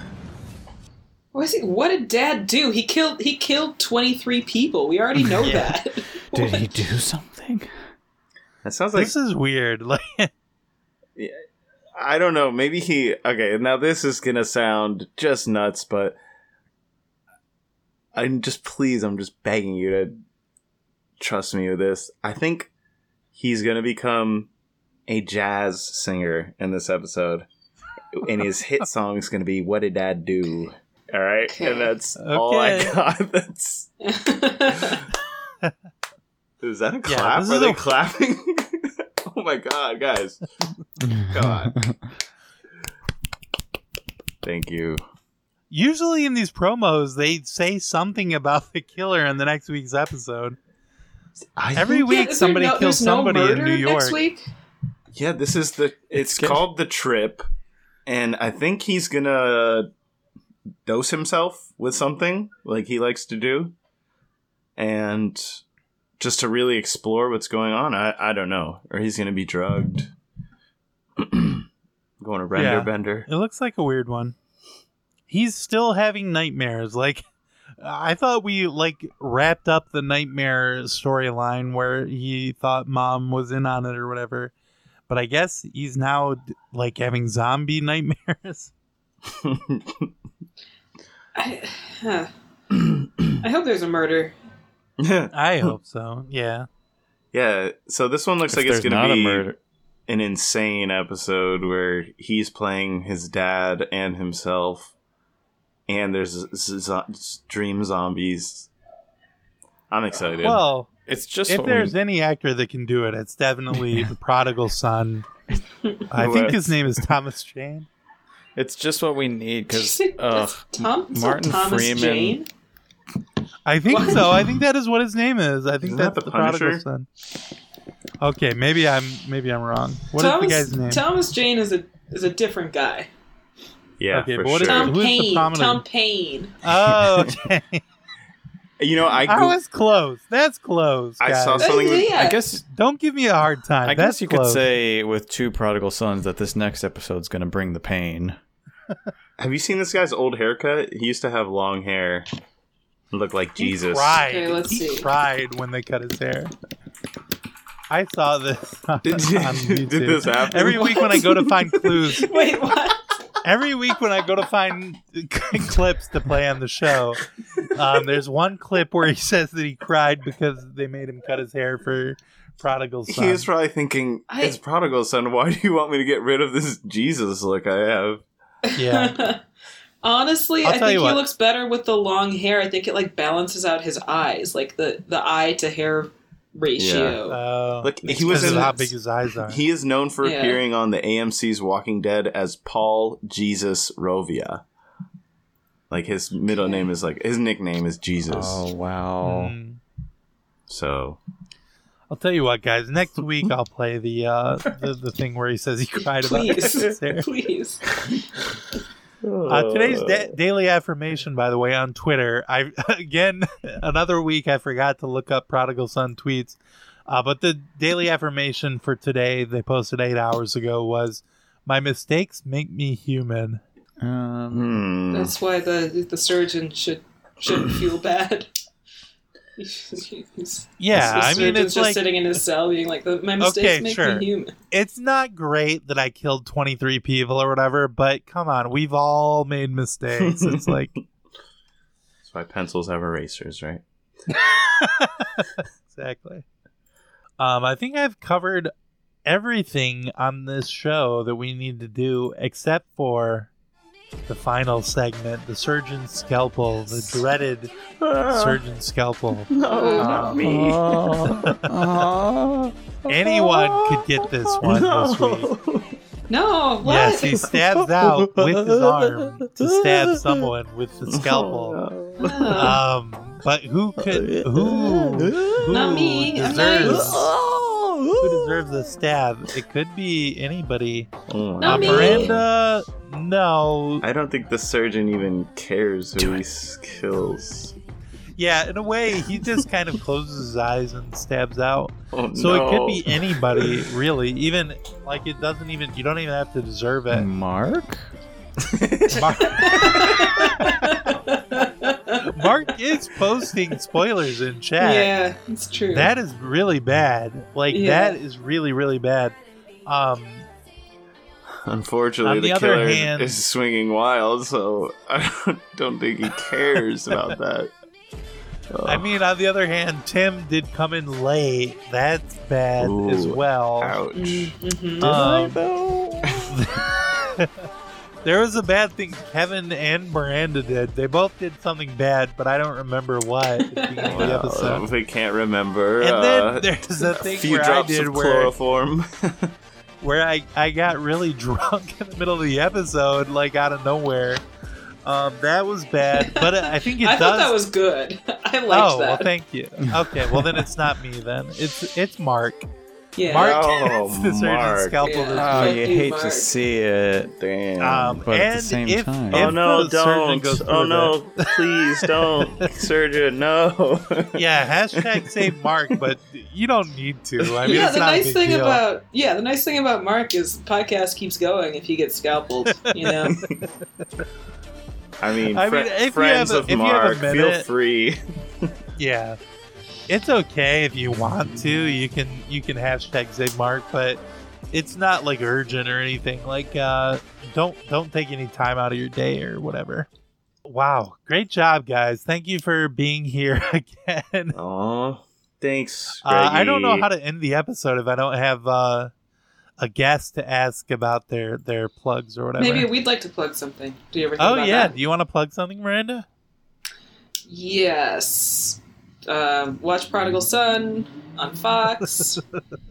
What, is he, what did Dad do? He killed he killed 23 people. We already know that. Did he do something? That sounds like this is weird. Like, I don't know. Maybe he. Okay, now this is gonna sound just nuts, but I'm just please. I'm just begging you to trust me with this. I think he's gonna become a jazz singer in this episode, and his hit song is gonna be "What Did Dad Do." All right, and that's all I Okay. got. That's. Is that a clap? this Are they a- clapping? oh my god, guys! Come on. Thank you. usually in these promos, they say something about the killer in the next week's episode. Every think- week, Yeah, somebody no- kills there's no somebody in murder New York. Next week? Yeah, this is the. It's, good. called the trip, and I think he's gonna dose himself with something like he likes to do, and just to really explore what's going on. I I don't know, or he's gonna be drugged. Going to render Yeah. bender. It looks like a weird one. He's still having nightmares. Like I thought we like wrapped up the nightmare storyline where he thought mom was in on it or whatever. But I guess he's now like having zombie nightmares. I, huh. I hope there's a murder. I hope so. Yeah. Yeah, so this one looks If like it's gonna be a murder. an insane episode where he's playing his dad and himself, and there's z- z- dream zombies. I'm excited. Well, it's just if what we- there's any actor that can do it, it's definitely the prodigal son. I think his name is Thomas Jane. It's just what we need because That's Tom- Martin Thomas Freeman. Jane? I think What? so. I think that is what his name is. I think Isn't that's that the, the prodigal son. Okay, maybe I'm maybe I'm wrong. What is Thomas, the guy's name? Thomas Jane is a is a different guy. yeah, okay, for but what is- sure. Tom Who's Payne. prominent- Tom Payne. Oh, okay. you know, I I was close. That's close. I saw something. With, yeah. I guess Don't give me a hard time. I That's guess you could say with two prodigal sons that this next episode's going to bring the pain. Have you seen this guy's old haircut? He used to have long hair. Look like He Jesus. cried. Okay, let's he see. cried when they cut his hair. I saw this on, Did you- on did this happen? Every week when I go to find clues, Wait, what? every week when I go to find clips to play on the show, um, there's one clip where he says that he cried because they made him cut his hair for Prodigal Son. He was probably thinking, I- "It's prodigal son. Why do you want me to get rid of this Jesus look I have?" Yeah, Honestly, I'll I think he what. looks better with the long hair. I think it like balances out his eyes, like the the eye to hair ratio. uh, Like he was in, how big his eyes are. He is known for Yeah. appearing on the AMC's Walking Dead as Paul Jesus Rovia. Like his middle name is like his nickname is Jesus. Oh wow! Mm. So I'll tell you what, guys. Next week I'll play the uh, the, the thing where he says he cried about Please, his hair. please. Uh, today's da- daily affirmation, by the way, on Twitter. I again another week I forgot to look up prodigal son tweets, uh, but the daily affirmation for today they posted eight hours ago was, "My mistakes make me human." Um. That's why the the surgeon should shouldn't feel bad. He's- Yeah, the I mean it's just like sitting in his cell, being like, "My mistakes Okay, make sure. me human." it's not great that I killed twenty three people or whatever, but come on, we've all made mistakes. It's like That's why pencils have erasers, right? exactly. Um, I think I've covered everything on this show that we need to do except for the final segment, the surgeon's scalpel, the dreaded ah. surgeon's scalpel. No, not me. Ah. Ah. Anyone could get this one this week. No, what? Yes, he stabs out with his arm to stab someone with the scalpel. Oh. Um, but who could oh, who who Not me, I'm deserves nice. Who deserves a stab? It could be anybody. Oh, Not me. Miranda, no. I don't think the surgeon even cares who he kills. Yeah, in a way, he just kind of closes his eyes and stabs out. Oh, So it could be anybody, really. Even like it doesn't even you don't even have to deserve it. Mark. Mark, Mark is posting spoilers in chat. Yeah, it's true. That is really bad. Like Yeah. that is really really bad. Um Unfortunately, On the the, other killer hand- is swinging wild, so I don't, don't think he cares about that. I mean on the other hand, Tim did come in late. That's bad as well. Ouch. Mhm. Um, there was a bad thing Kevin and Miranda did. They both did something bad, but I don't remember what at the beginning of the episode. we can't remember. And uh, then there's a a thing few where I did of where chloroform. where I, I got really drunk in the middle of the episode, like out of nowhere. Um, that was bad, but I think it I does. thought that was good. I liked oh, that. well, thank you. Okay, well then it's not me then. It's it's Mark. Yeah. Mark Oh, gets the surgeon's Mark. scalpel Yeah. Oh, you you, hate Mark. to see it. Damn. Um, But at the same if, time- if oh no, don't. goes Oh through no, please don't. Surgeon, no. yeah, hashtag save Mark, but you don't need to. I mean, yeah, it's the not a nice big thing deal. about yeah, the nice thing about Mark is the podcast keeps going if he gets scalpeled. You know, I mean, I fri- mean, if you friends have a- of if you have a Mark, feel free. yeah, it's okay if you want to. You can you can hashtag save Mark, but it's not like urgent or anything. Like, uh, don't don't take any time out of your day or whatever. Wow, great job, guys! Thank you for being here again. Aw, thanks, Uh, I don't know how to end the episode if I don't have uh, a guest to ask about their their plugs or whatever. Maybe we'd like to plug something. Do you ever think oh about yeah, that? do you want to plug something, Miranda? Yes. Um, watch Prodigal Son on Fox.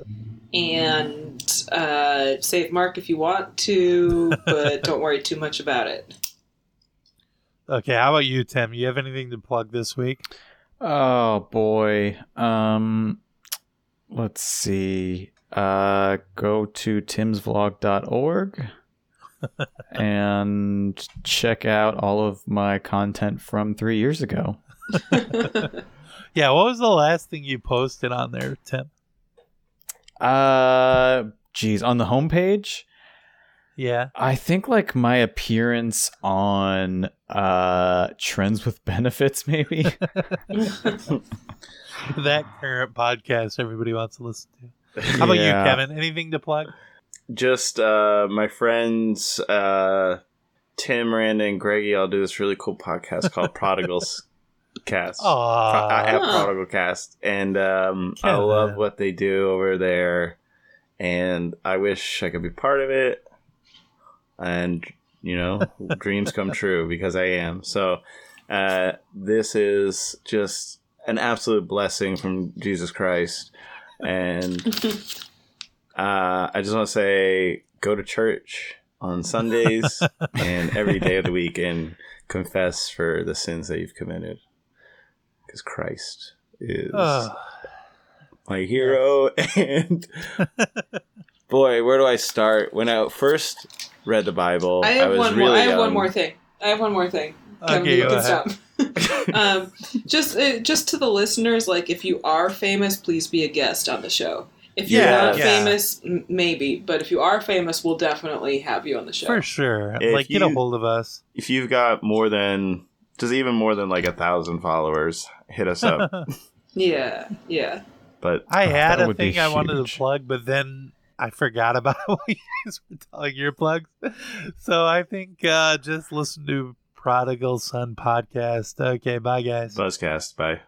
and uh, save Mark if you want to, but don't worry too much about it. Okay, how about you, Tim? You have anything to plug this week? Oh boy. Um let's see. Uh go to timsvlog.org and check out all of my content from 3 years ago. Yeah, what was the last thing you posted on there, Tim? Uh geez, on the homepage, Yeah. I think like my appearance on uh Trends with Benefits maybe. that current podcast everybody wants to listen to. How about Yeah. you, Kevin? Anything to plug? Just uh, my friends uh, Tim, Miranda, and Greggy all do this really cool podcast called Prodigals Cast. Pro- I have Huh. Prodigal Cast, and um, I love what they do over there. And I wish I could be part of it. And you know, dreams come true because I am. So uh, this is just an absolute blessing from Jesus Christ, and uh, I just want to say, go to church on Sundays and every day of the week and confess for the sins that you've committed. Because Christ is Ugh. my hero. And boy, where do I start? When I first read the Bible, I I, have was one really more. I have young. one more thing. I have one more thing. Kevin, Okay, you go can ahead. stop. um, just, uh, just to the listeners, like if you are famous, please be a guest on the show. If you're Yeah, not yeah. famous, m- maybe, but if you are famous, we'll definitely have you on the show. For sure. If like, get a hold of us. If you've got more than, just even more than like a thousand followers, hit us up. Yeah, yeah. but I had a thing I wanted to plug, but then I forgot about what you guys were telling your plugs. So I think uh, just listen to Prodigal Son podcast. Okay, bye guys. Buzzcast, bye.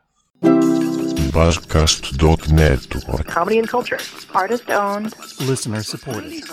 Buzzcast.net. Comedy and culture. Artist owned. Listener supported.